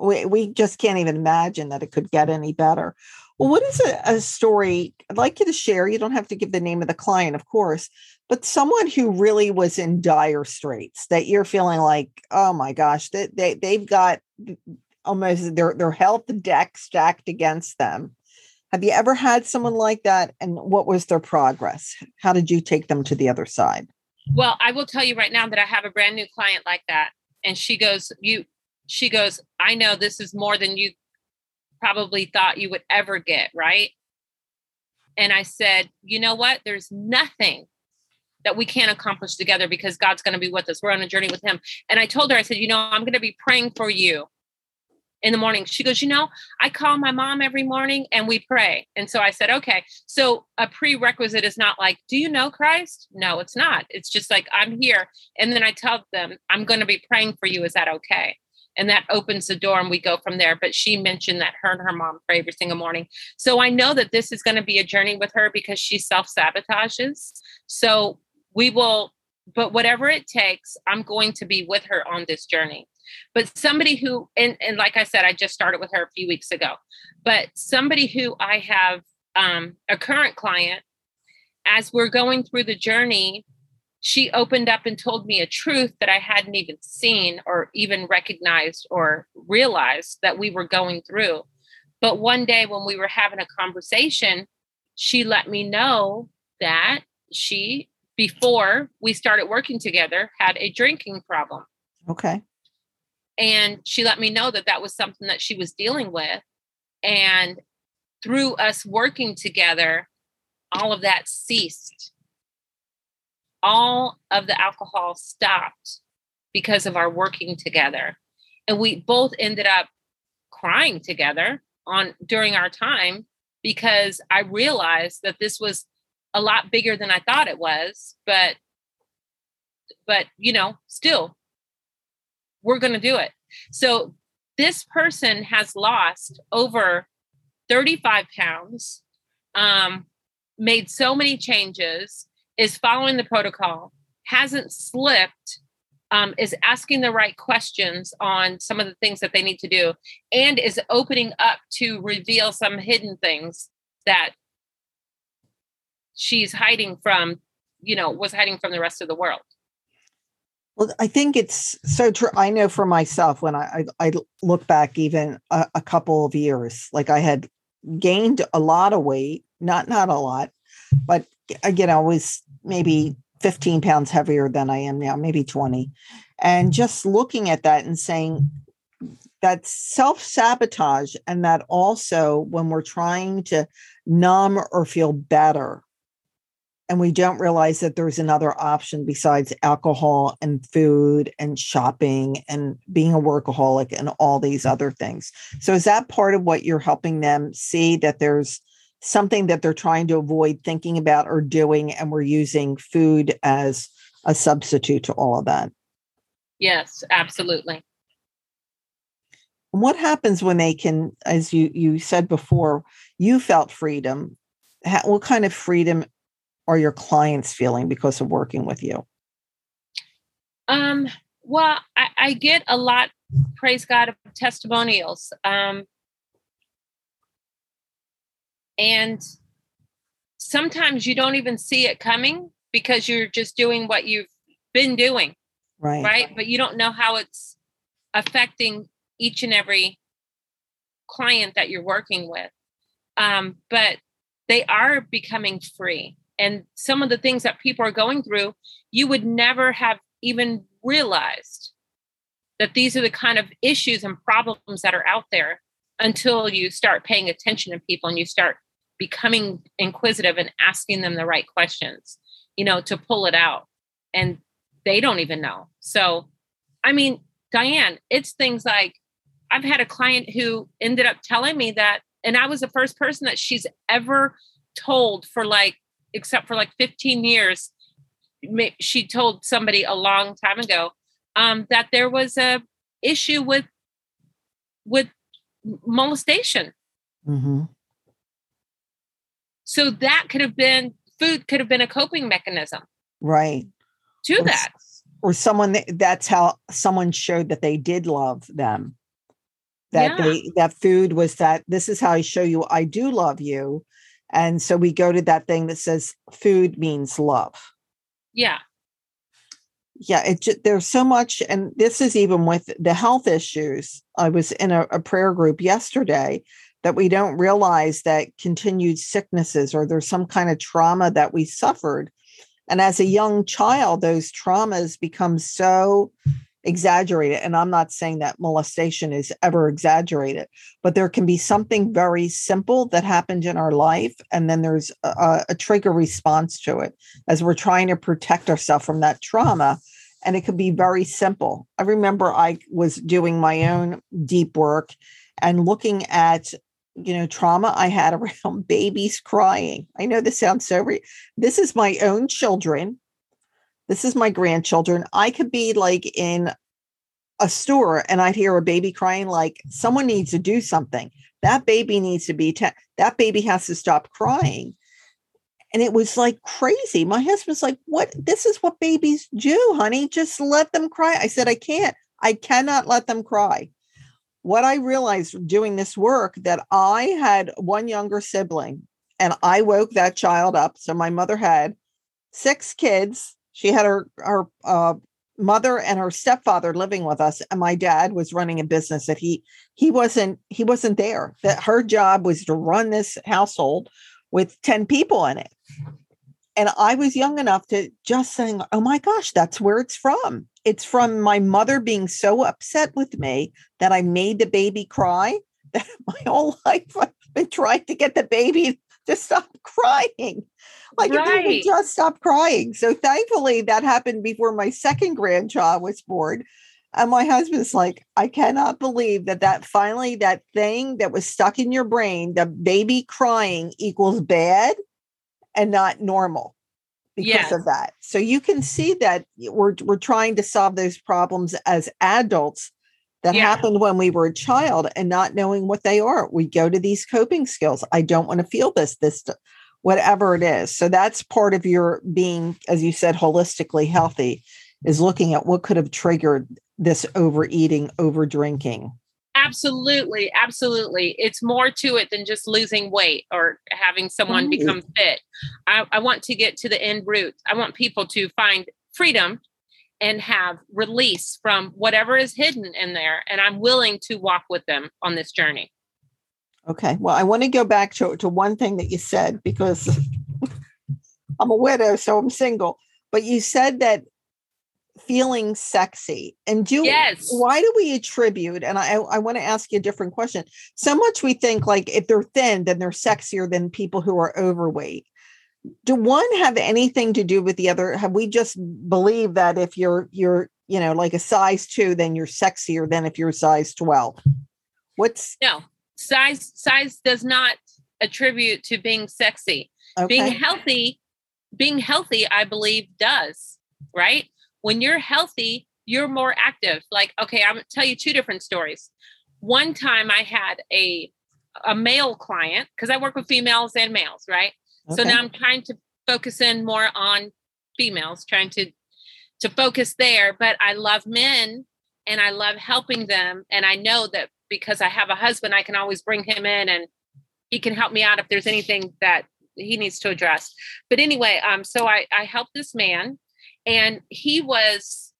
We we just can't even imagine that it could get any better. Well, what is a, a story I'd like you to share? You don't have to give the name of the client, of course, but someone who really was in dire straits that you're feeling like, oh my gosh, they, they they've got almost their their health deck stacked against them have you ever had someone mm. like that? And what was their progress? How did you take them to the other side? Well, I will tell you right now that I have a brand new client like that. And she goes, You, she goes, I know this is more than you probably thought you would ever get, right? And I said, You know what? There's nothing that we can't accomplish together because God's going to be with us. We're on a journey with Him. And I told her, I said, You know, I'm going to be praying for you in the morning. She goes, You know, I call my mom every morning and we pray. And so I said, Okay. So a prerequisite is not like, Do you know Christ? No, it's not. It's just like, I'm here. And then I tell them, I'm going to be praying for you. Is that okay? And that opens the door and we go from there. But she mentioned that her and her mom pray every single morning. So I know that this is going to be a journey with her because she self sabotages. So we will, but whatever it takes, I'm going to be with her on this journey but somebody who and, and like i said i just started with her a few weeks ago but somebody who i have um, a current client as we're going through the journey she opened up and told me a truth that i hadn't even seen or even recognized or realized that we were going through but one day when we were having a conversation she let me know that she before we started working together had a drinking problem okay and she let me know that that was something that she was dealing with. And through us working together, all of that ceased. All of the alcohol stopped because of our working together. And we both ended up crying together on during our time because I realized that this was a lot bigger than I thought it was, but but you know, still we're going to do it. So this person has lost over 35 pounds, um, made so many changes, is following the protocol, hasn't slipped, um, is asking the right questions on some of the things that they need to do, and is opening up to reveal some hidden things that she's hiding from, you know, was hiding from the rest of the world. Well, I think it's so true. I know for myself when I I, I look back even a, a, couple of years, like I had gained a lot of weight, not not a lot, but again, I was maybe 15 pounds heavier than I am now, maybe 20. And just looking at that and saying that self sabotage, and that also when we're trying to numb or feel better, and we don't realize that there's another option besides alcohol and food and shopping and being a workaholic and all these other things. So, is that part of what you're helping them see that there's something that they're trying to avoid thinking about or doing, and we're using food as a substitute to all of that? Yes, absolutely. What happens when they can, as you you said before, you felt freedom. what kind of freedom are your clients feeling because of working with you? Um, well, I, I get a lot, praise God, of testimonials. Um, and sometimes you don't even see it coming because you're just doing what you've been doing. Right. Right. But you don't know how it's affecting each and every client that you're working with. Um, but they are becoming free and some of the things that people are going through, you would never have even realized that these are the kind of issues and problems that are out there until you start paying attention to people and you start becoming inquisitive and asking them the right questions, you know, to pull it out. And they don't even know. So, I mean, Diane, it's things like I've had a client who ended up telling me that, and I was the first person that she's ever told for like except for like 15 years she told somebody a long time ago um, that there was a issue with with molestation mm-hmm. So that could have been food could have been a coping mechanism right to or, that or someone that, that's how someone showed that they did love them that yeah. they that food was that this is how i show you i do love you and so we go to that thing that says food means love. Yeah. Yeah, it just, there's so much, and this is even with the health issues. I was in a, a prayer group yesterday that we don't realize that continued sicknesses or there's some kind of trauma that we suffered. And as a young child, those traumas become so exaggerated. And I'm not saying that molestation is ever exaggerated, but there can be something very simple that happened in our life. And then there's a, a trigger response to it as we're trying to protect ourselves from that trauma. And it could be very simple. I remember I was doing my own deep work and looking at you know trauma i had *laughs* around babies crying i know this sounds so re- this is my own children this is my grandchildren. I could be like in a store and I'd hear a baby crying, like someone needs to do something. That baby needs to be, te- that baby has to stop crying. And it was like crazy. My husband's like, What? This is what babies do, honey. Just let them cry. I said, I can't. I cannot let them cry. What I realized doing this work that I had one younger sibling and I woke that child up. So my mother had six kids she had her her uh, mother and her stepfather living with us and my dad was running a business that he he wasn't he wasn't there that her job was to run this household with 10 people in it and i was young enough to just saying oh my gosh that's where it's from it's from my mother being so upset with me that i made the baby cry *laughs* that my whole life i've been trying to get the baby to stop *laughs* crying. Like right. if just stop crying. So thankfully that happened before my second grandchild was born. And my husband's like, I cannot believe that that finally that thing that was stuck in your brain, the baby crying equals bad and not normal because yes. of that. So you can see that we're we're trying to solve those problems as adults that yeah. happened when we were a child and not knowing what they are. We go to these coping skills. I don't want to feel this, this, whatever it is. So that's part of your being, as you said, holistically healthy, is looking at what could have triggered this overeating, over drinking. Absolutely, absolutely. It's more to it than just losing weight or having someone right. become fit. I, I want to get to the end root. I want people to find freedom and have release from whatever is hidden in there. And I'm willing to walk with them on this journey. Okay. Well, I want to go back to, to one thing that you said because *laughs* I'm a widow, so I'm single. But you said that feeling sexy and do yes. why do we attribute and I, I want to ask you a different question so much we think like if they're thin then they're sexier than people who are overweight. Do one have anything to do with the other? Have we just believe that if you're you're you know like a size two then you're sexier than if you're size 12 what's no size size does not attribute to being sexy. Okay. being healthy being healthy i believe does right when you're healthy you're more active like okay i'm to tell you two different stories one time i had a a male client because i work with females and males right Okay. So now I'm trying to focus in more on females, trying to to focus there. But I love men and I love helping them. And I know that because I have a husband, I can always bring him in and he can help me out if there's anything that he needs to address. But anyway, um, so I, I helped this man and he was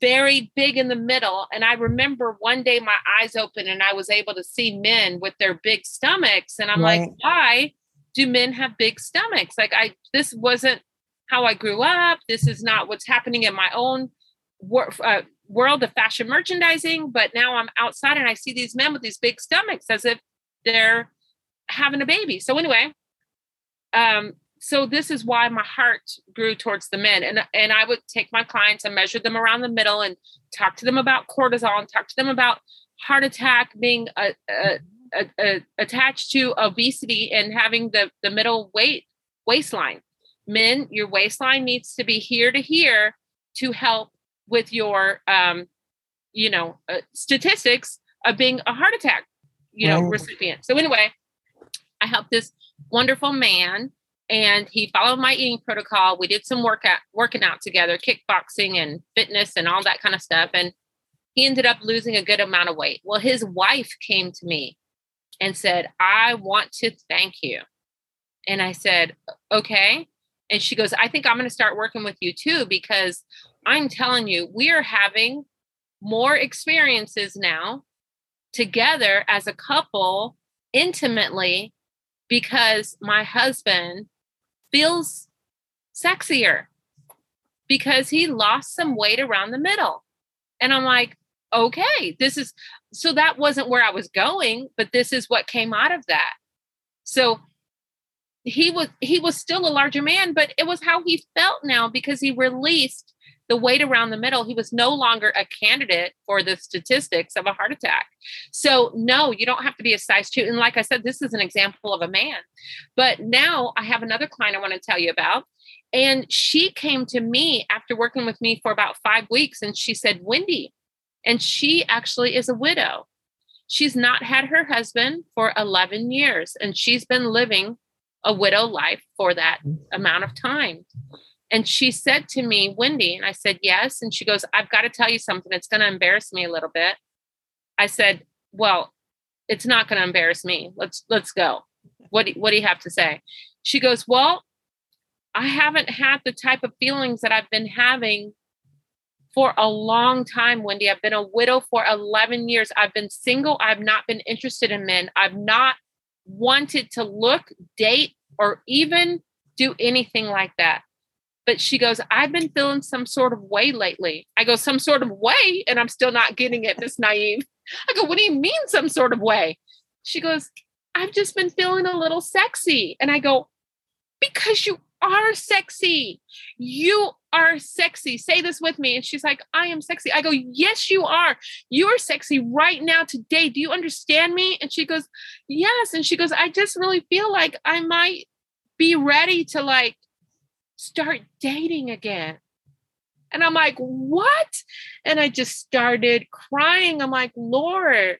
very big in the middle. And I remember one day my eyes opened and I was able to see men with their big stomachs. And I'm right. like, why? do men have big stomachs? Like I this wasn't how I grew up. This is not what's happening in my own wor- uh, world of fashion merchandising. But now I'm outside and I see these men with these big stomachs as if they're having a baby. So anyway, um, so this is why my heart grew towards the men, and and I would take my clients and measure them around the middle and talk to them about cortisol and talk to them about heart attack being a, a attached to obesity and having the, the middle weight waistline. Men, your waistline needs to be here to here to help with your, um, you know, uh, statistics of being a heart attack, you know, recipient. So anyway, I helped this wonderful man and he followed my eating protocol. We did some workout, working out together, kickboxing and fitness and all that kind of stuff. And he ended up losing a good amount of weight. Well, his wife came to me and said, I want to thank you. And I said, okay. And she goes, I think I'm going to start working with you too, because I'm telling you, we are having more experiences now together as a couple intimately because my husband feels sexier because he lost some weight around the middle. And I'm like, okay, this is so that wasn't where I was going, but this is what came out of that. So he was he was still a larger man, but it was how he felt now because he released the weight around the middle. He was no longer a candidate for the statistics of a heart attack. So no, you don't have to be a size two. And like I said, this is an example of a man. But now I have another client I want to tell you about. And she came to me after working with me for about five weeks and she said, Wendy, and she actually is a widow. She's not had her husband for 11 years, and she's been living a widow life for that mm. amount of time. And she said to me, Wendy, and I said, Yes. And she goes, I've got to tell you something. It's going to embarrass me a little bit. I said, Well, it's not going to embarrass me. Let's let's go. What do, what do you have to say? She goes, Well, I haven't had the type of feelings that I've been having for a long time, Wendy. I've been a widow for 11 years. I've been single. I've not been interested in men. I've not wanted to look, date, or even do anything like that. But she goes, I've been feeling some sort of way lately. I go, some sort of way, and I'm still not getting it, Miss Naive. *laughs* I go, what do you mean, some sort of way? She goes, I've just been feeling a little sexy. And I go, because you are sexy. You are sexy. Say this with me. And she's like, I am sexy. I go, Yes, you are. You are sexy right now today. Do you understand me? And she goes, Yes. And she goes, I just really feel like I might be ready to like start dating again. And I'm like, what? And I just started crying. I'm like, Lord,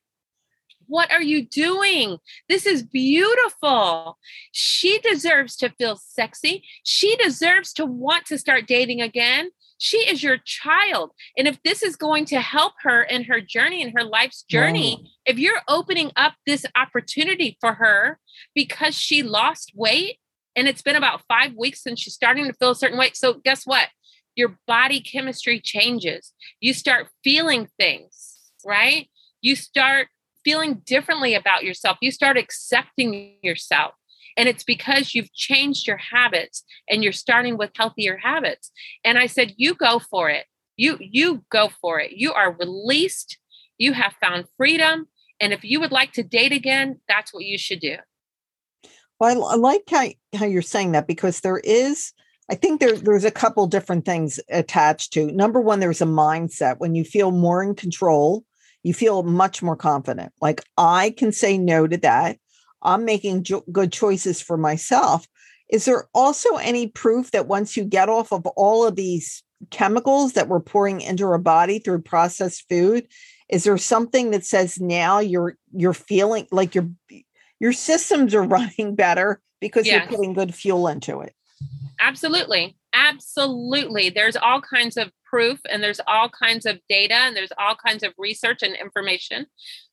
what are you doing? This is beautiful. She deserves to feel sexy. She deserves to want to start dating again. She is your child. And if this is going to help her in her journey, in her life's journey, wow. if you're opening up this opportunity for her because she lost weight and it's been about five weeks since she's starting to feel a certain way. So, guess what? Your body chemistry changes. You start feeling things, right? You start feeling differently about yourself. You start accepting yourself. And it's because you've changed your habits and you're starting with healthier habits. And I said, you go for it. You you go for it. You are released. You have found freedom. And if you would like to date again, that's what you should do. Well, I, like how, how you're saying that because there is, I think there, there's a couple different things attached to. Number one, there's a mindset. When you feel more in control, you feel much more confident. Like I can say no to that. I'm making jo- good choices for myself. Is there also any proof that once you get off of all of these chemicals that we're pouring into our body through processed food, is there something that says now you're you're feeling like your your systems are *laughs* running better because yes. you're putting good fuel into it? Absolutely. Absolutely. There's all kinds of proof and there's all kinds of data and there's all kinds of research and information.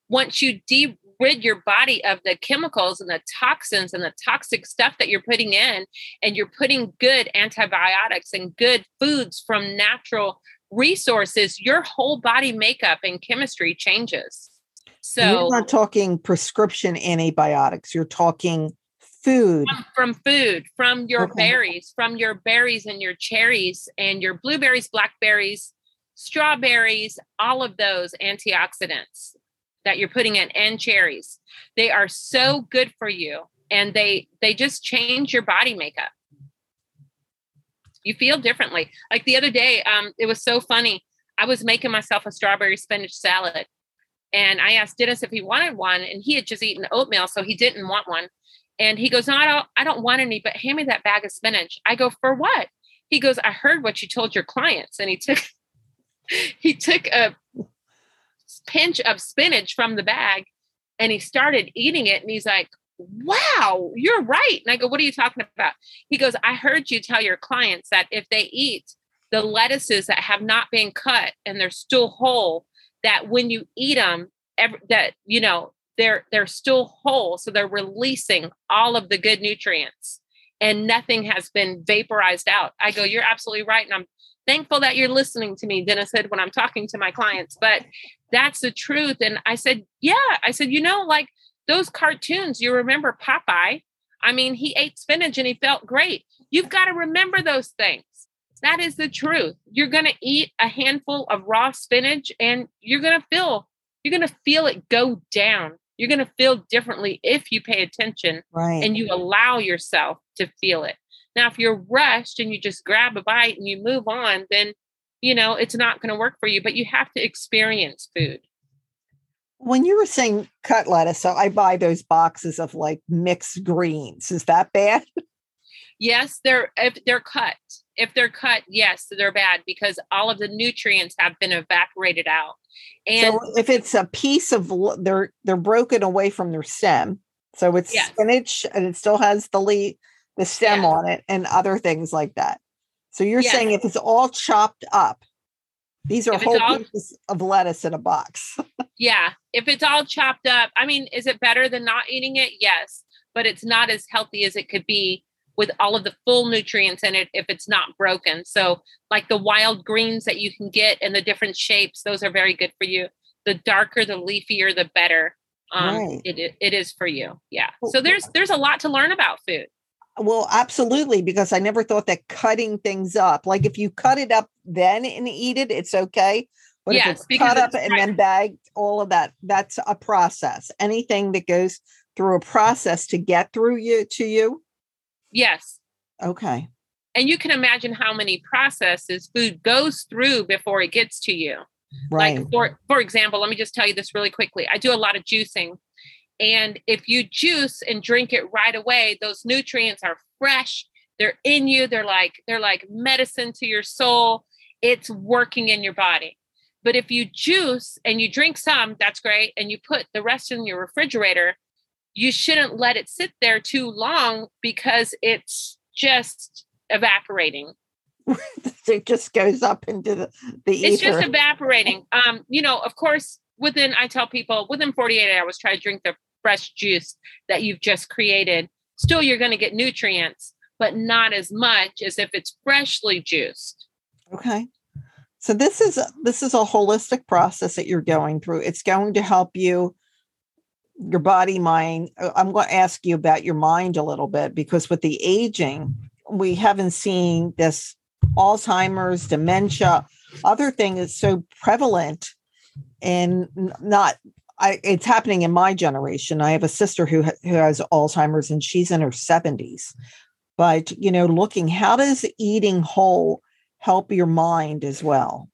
Once you de rid your body of the chemicals and the toxins and the toxic stuff that you're putting in, and you're putting good antibiotics and good foods from natural resources, your whole body makeup and chemistry changes. So you're not talking prescription antibiotics, you're talking food. From, from food from your okay. berries from your berries and your cherries and your blueberries blackberries strawberries all of those antioxidants that you're putting in and cherries. They are so good for you and they they just change your body makeup. You feel differently. Like the other day um it was so funny. I was making myself a strawberry spinach salad and i asked dennis if he wanted one and he had just eaten oatmeal so he didn't want one and he goes, No, I don't, I don't want any, but hand me that bag of spinach. I go, For what? He goes, I heard what you told your clients. And he took *laughs* he took a pinch of spinach from the bag and he started eating it. And he's like, Wow, you're right. And I go, What are you talking about? He goes, I heard you tell your clients that if they eat the lettuces that have not been cut and they're still whole, that when you eat them, every, that you know they're they're still whole so they're releasing all of the good nutrients and nothing has been vaporized out. I go you're absolutely right and i'm thankful that you're listening to me dennis said when i'm talking to my clients but that's the truth and i said yeah i said you know like those cartoons you remember popeye? I mean he ate spinach and he felt great. You've got to remember those things that is the truth you're going to eat a handful of raw spinach and you're going to feel you're going to feel it go down you're going to feel differently if you pay attention right. and you allow yourself to feel it. Now, if you're rushed and you just grab a bite and you move on, then, you know, it's not going to work for you, but you have to experience food. When you were saying cut lettuce, so I buy those boxes of like mixed greens. Is that bad? *laughs* Yes, they're if they're cut. If they're cut, yes, they're bad because all of the nutrients have been evaporated out. And so if it's a piece of they're they're broken away from their stem. So it's yes. spinach and it still has the leaf, the stem on it and other things like that. So you're yes. saying if it's all chopped up, these are whole all, pieces of lettuce in a box. *laughs* yeah. If it's all chopped up, I mean, is it better than not eating it? Yes. But it's not as healthy as it could be with all of the full nutrients in it if it's not broken. So, like the wild greens that you can get and the different shapes, those are very good for you. The darker, the leafier, the better. Um, right. it, it is for you. Yeah. So there's there's a lot to learn about food. Well, absolutely, because I never thought that cutting things up, like if you cut it up then and eat it, it's okay. But yes, if it's cut up and then bagged, all of that, that's a process. Anything that goes through a process to get through you to you, Yes. Okay. And you can imagine how many processes food goes through before it gets to you. Right. Like for for example, let me just tell you this really quickly. I do a lot of juicing. And if you juice and drink it right away, those nutrients are fresh. They're in you. They're like they're like medicine to your soul it's working in your body. But if you juice and you drink some, that's great, and you put the rest in your refrigerator, you shouldn't let it sit there too long because it's just evaporating. *laughs* it just goes up into the, the It's just evaporating. Um, you know, of course, within I tell people within 48 hours, try to drink the fresh juice that you've just created. Still, you're going to get nutrients, but not as much as if it's freshly juiced. Okay. So this is this is a holistic process that you're going through. It's going to help you your body mind uh, i'm going to ask you about your mind a little bit because with the aging we haven't seen this alzheimer's dementia other thing is so prevalent and not I, it's happening in my generation. I have a sister who, who has alzheimer's and she's in her 70s but you know looking how does eating whole help your mind as well?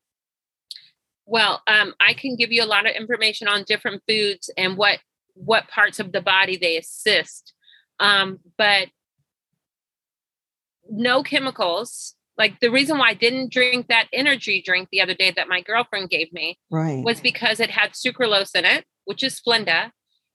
Well um, i can give you a lot of information on different foods and what what parts of the body they assist. Um, but no chemicals. Like the reason why I didn't drink that energy drink the other day that my girlfriend gave me right. was because it had sucralose in it, which is Splenda,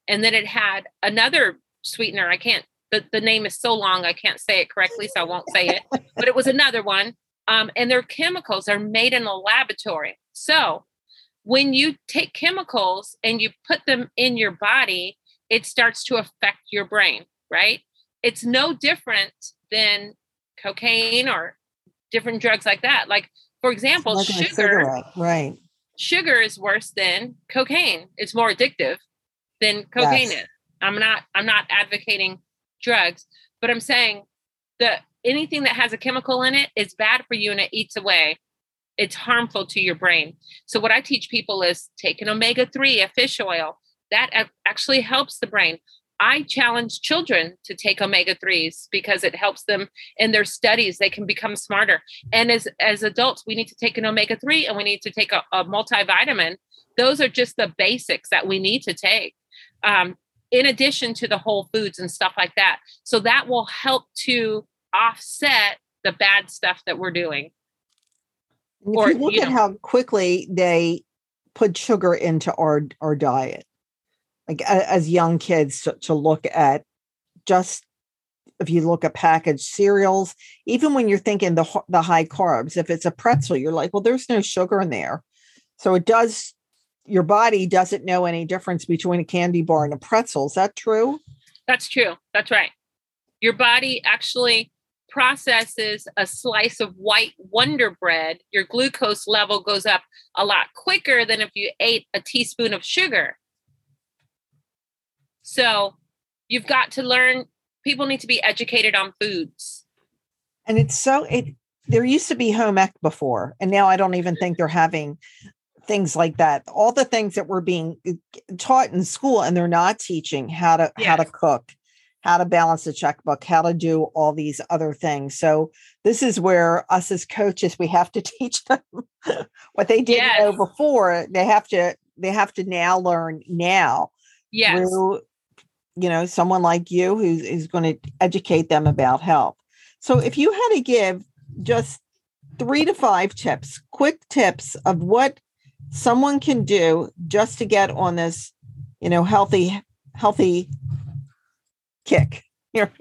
and then it had another sweetener. I can't. The, the name is so long I can't say it correctly, so I won't say it. but it was another one. Um, and their chemicals are made in a laboratory. So when you take chemicals and you put them in your body, it starts to affect your brain, right? It's no different than cocaine or different drugs like that. Like, for example, like sugar. Right. Sugar is worse than cocaine. It's more addictive than cocaine yes. is. I'm not I'm not advocating drugs, but I'm saying that anything that has a chemical in it is bad for you and it eats away it's harmful to your brain. So what I teach people is take an omega-3, a fish oil. That actually helps the brain. I challenge children to take omega-3s because it helps them in their studies. They can become smarter. And as, as adults, we need to take an omega-3 and we need to take a, a multivitamin. Those are just the basics that we need to take. Um, in addition to the whole foods and stuff like that. So that will help to offset the bad stuff that we're doing. If or, you look you at know, how quickly they put sugar into our our diet, like as young kids to, to look at just if you look at packaged cereals, even when you're thinking the the high carbs, if it's a pretzel, you're like, well, there's no sugar in there, so it does. Your body doesn't know any difference between a candy bar and a pretzel. Is that true? That's true. That's right. Your body actually processes a slice of white Wonder Bread, your glucose level goes up a lot quicker than if you ate a teaspoon of sugar. So you've got to learn, people need to be educated on foods. And it's so, it, there used to be home ec before, and now I don't even think they're having things like that. All the things that were being uh, taught in school, and they're not teaching how to yes. how to cook how to balance a checkbook, how to do all these other things. So this is where us as coaches we have to *laughs* teach them what they didn't yes. know before. They have to they have to now learn now. Yes. Through, you know, someone like you who's is going to educate them about health. So if you had to give just three to five tips, quick tips of what someone can do just to get on this, you know, healthy, healthy kick. *laughs* Your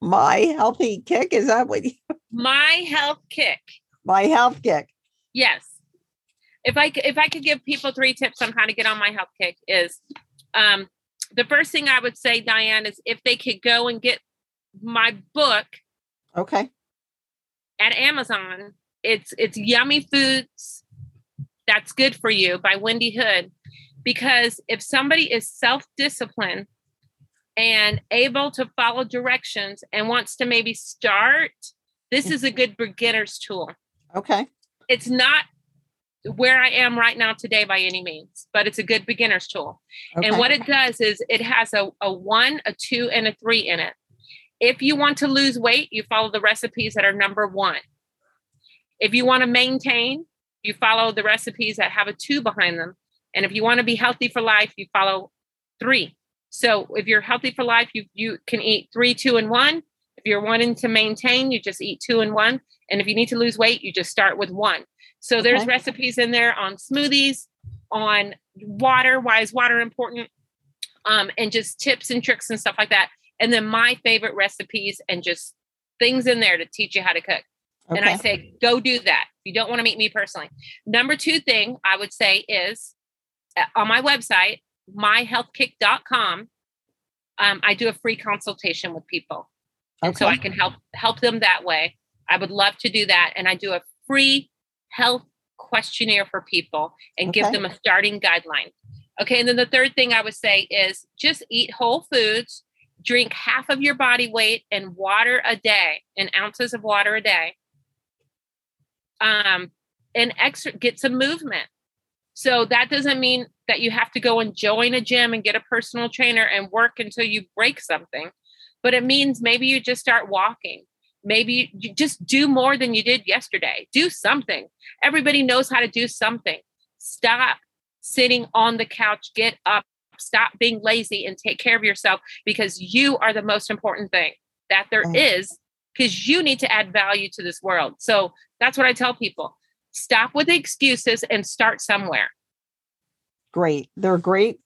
my healthy kick is that what you *laughs* my health kick. My health kick. Yes. If I if I could give people three tips on how to get on my health kick is um the first thing I would say, Diane, is if they could go and get my book. Okay. At Amazon. It's it's Yummy Foods That's Good for You by Wendy Hood. Because if somebody is self-disciplined and able to follow directions and wants to maybe start, this mm. is a good beginner's tool. Okay. It's not where I am right now today by any means, but it's a good beginner's tool. Okay. And what it does is it has a, a one, a two, and a three in it. If you want to lose weight, you follow the recipes that are number one. If you want to maintain, you follow the recipes that have a two behind them. And if you want to be healthy for life, you follow three. So if you're healthy for life, you you can eat three, two, and one. If you're wanting to maintain, you just eat two and one. And if you need to lose weight, you just start with one. So there's recipes in there on smoothies, on water. Why is water important? Um, and just tips and tricks and stuff like that. And then my favorite recipes and just things in there to teach you how to cook. Okay. And I say, go do that. If you don't want to meet me personally. Number two thing I would say is uh, on my website, myhealthkick.com, um, I do a free consultation with people. And so I can help help them that way. I would love to do that. And I do a free health questionnaire for people and okay. give them a starting guideline. Okay. And then the third thing I would say is just eat whole foods, drink half of your body weight in water a day, in ounces of water a day. Um, and extra get some movement. So that doesn't mean that you have to go and join a gym and get a personal trainer and work until you break something. But it means maybe you just start walking. Maybe you just do more than you did yesterday. Do something. Everybody knows how to do something. Stop sitting on the couch. Get up. Stop being lazy and take care of yourself because you are the most important thing that there is because you need to add value to this world. So that's what I tell people stop with the excuses and start somewhere. Great. They're great.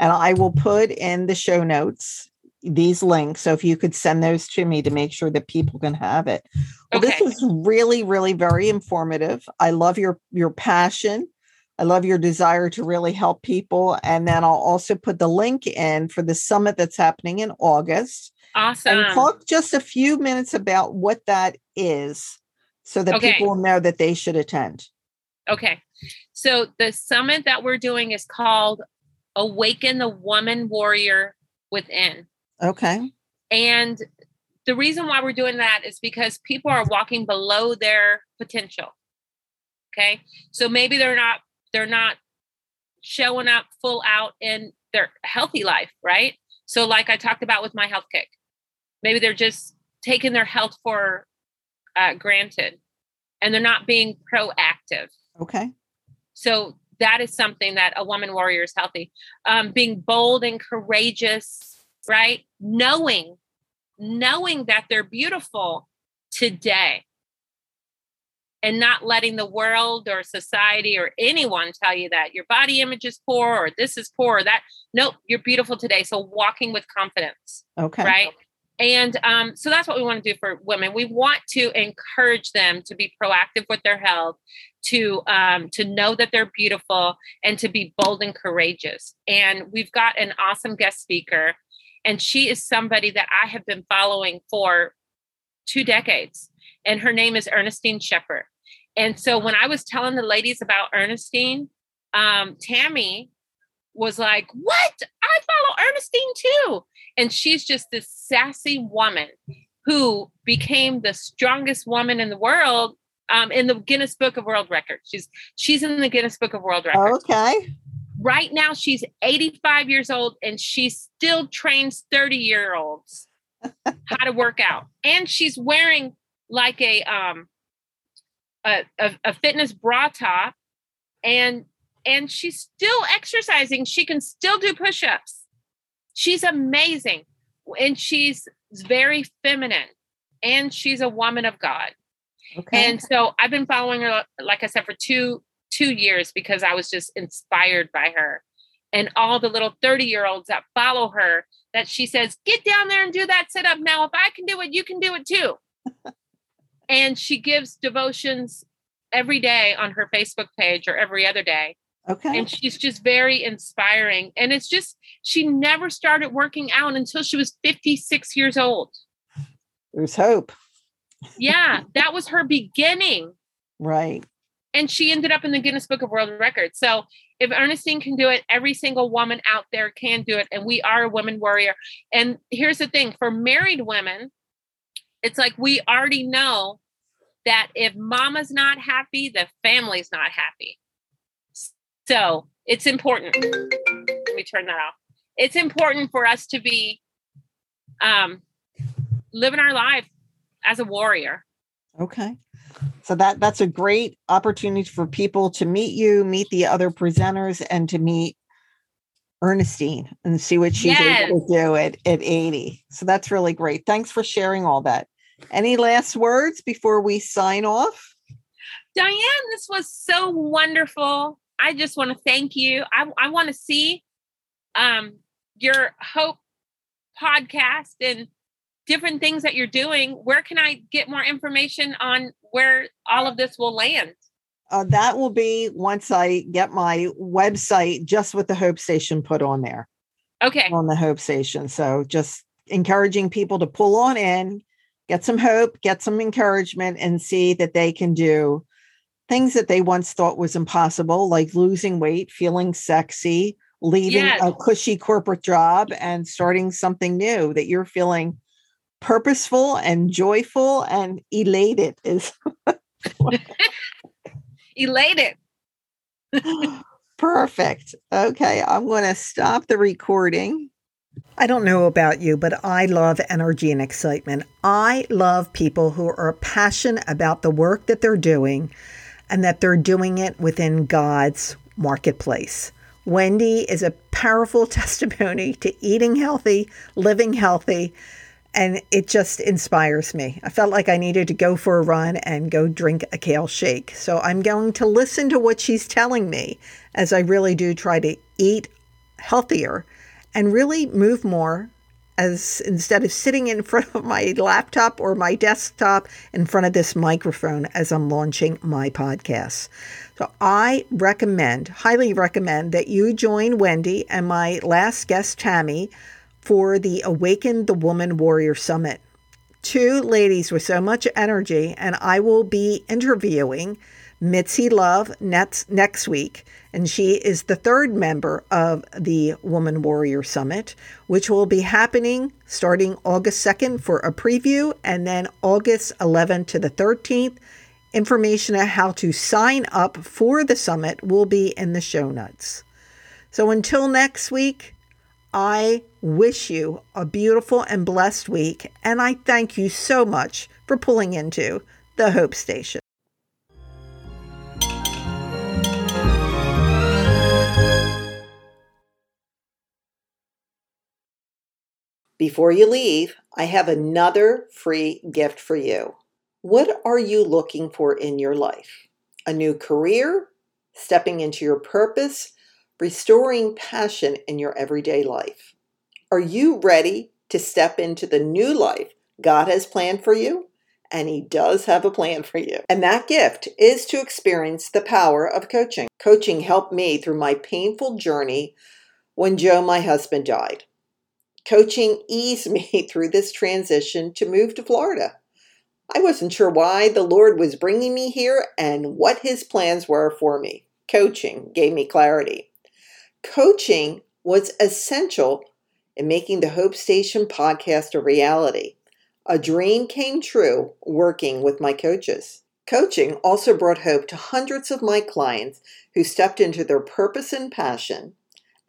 And I will put in the show notes these links. So if you could send those to me to make sure that people can have it. Well, okay. this is really, really very informative. I love your your passion. I love your desire to really help people. And then I'll also put the link in for the summit that's happening in August. Awesome. And talk just a few minutes about what that is so that okay. people know that they should attend. Okay. So the summit that we're doing is called Awaken the Woman Warrior Within. Okay. And the reason why we're doing that is because people are walking below their potential. Okay. So maybe they're not they're not showing up full out in their healthy life, right? So like I talked about with my health kick. Maybe they're just taking their health for uh, granted and they're not being proactive. Okay. So that is something that a woman warrior is healthy. Um, being bold and courageous, right? Knowing, knowing that they're beautiful today and not letting the world or society or anyone tell you that your body image is poor or this is poor or that. Nope, you're beautiful today. So walking with confidence. Okay. Right. And um, so that's what we want to do for women. We want to encourage them to be proactive with their health, to um, to know that they're beautiful, and to be bold and courageous. And we've got an awesome guest speaker, and she is somebody that I have been following for two decades. And her name is Ernestine Shepherd. And so when I was telling the ladies about Ernestine, um, Tammy was like, What? I follow Ernestine too. And she's just this sassy woman who became the strongest woman in the world um, in the Guinness Book of World Records. She's she's in the Guinness Book of World Records. Okay. Right now, she's 85 years old and she still trains 30 year olds *laughs* how to work out. And she's wearing like a um a, a, a fitness bra top and and she's still exercising. She can still do push-ups. She's amazing. And she's very feminine. And she's a woman of God. Okay. And so I've been following her, like I said, for two two years because I was just inspired by her. And all the little 30 year olds that follow her, that she says, get down there and do that sit up. Now, if I can do it, you can do it too. *laughs* and she gives devotions every day on her Facebook page or every other day. Okay. And she's just very inspiring. And it's just, she never started working out until she was 56 years old. There's hope. yeah, that was her beginning. Right. And she ended up in the Guinness Book of World Records. So if Ernestine can do it, every single woman out there can do it. And we are a women warrior. And here's the thing for married women, it's like we already know that if mama's not happy, the family's not happy. So it's important. Let me turn that off. It's important for us to be um, living our life as a warrior. Okay. So that that's a great opportunity for people to meet you, meet the other presenters, and to meet Ernestine and see what she's yes. able to do at, at 80. So that's really great. Thanks for sharing all that. Any last words before we sign off? Diane, this was so wonderful. I just want to thank you. I, I want to see um, your Hope podcast and different things that you're doing. Where can I get more information on where all of this will land? Uh, that will be once I get my website just with the Hope Station put on there. Okay. On the Hope Station. So just encouraging people to pull on in, get some hope, get some encouragement, and see that they can do things that they once thought was impossible, like losing weight, feeling sexy, leaving yes. a cushy corporate job, and starting something new that you're feeling purposeful and joyful and elated is *laughs* elated. *laughs* Perfect. Okay, I'm going to stop the recording. I don't know about you, but I love energy and excitement. I love people who are passionate about the work that they're doing and that they're doing it within God's marketplace. Wendy is a powerful *laughs* testimony to eating healthy, living healthy, and it just inspires me. I felt like I needed to go for a run and go drink a kale shake. So I'm going to listen to what she's telling me as I really do try to eat healthier and really move more as instead of sitting in *laughs* front of my laptop or my desktop in front of this microphone as I'm launching my podcast. So I recommend, highly recommend that you join Wendy and my last guest, Tammy, for the Awaken the Woman Warrior Summit. Two ladies with so much energy, and I will be interviewing Mitzi Love next, next week. And she is the third member of the Woman Warrior Summit, which will be happening starting August 2nd for a preview and then August 11th to the 13th. Information on how to sign up for the summit will be in the show notes. So until next week, I wish you a beautiful and blessed week, and I thank you so much for pulling into the Hope Station. Before you leave, I have another free gift for you. What are you looking for in your life? A new career? Stepping into your purpose? Restoring passion in your everyday life. Are you ready to step into the new life God has planned for you? And He does have a plan for you. And that gift is to experience the power of coaching. Coaching helped me through my painful journey when Joe, my husband, died. Coaching eased *laughs* me through this transition to move to Florida. I wasn't sure why the Lord was bringing me here and what His plans were for me. Coaching gave me clarity. Coaching was essential in making the Hope Station podcast a reality. A dream came true working with my coaches. Coaching also brought hope to hundreds of my clients who stepped into their purpose and passion,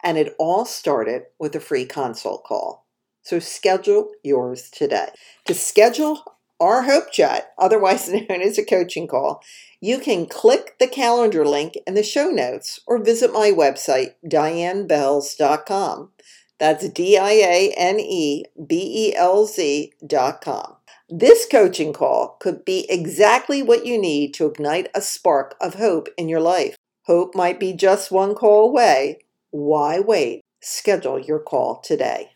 and it all started with a free consult call. So schedule yours today. To schedule our Hope Chat, otherwise *laughs* known as a coaching call, you can click the calendar link in the show notes or visit my website, dianebelz.com. That's D I A N E B E L Z.com. This coaching call could be exactly what you need to ignite a spark of hope in your life. Hope might be just one call away. Why wait? Schedule your call today.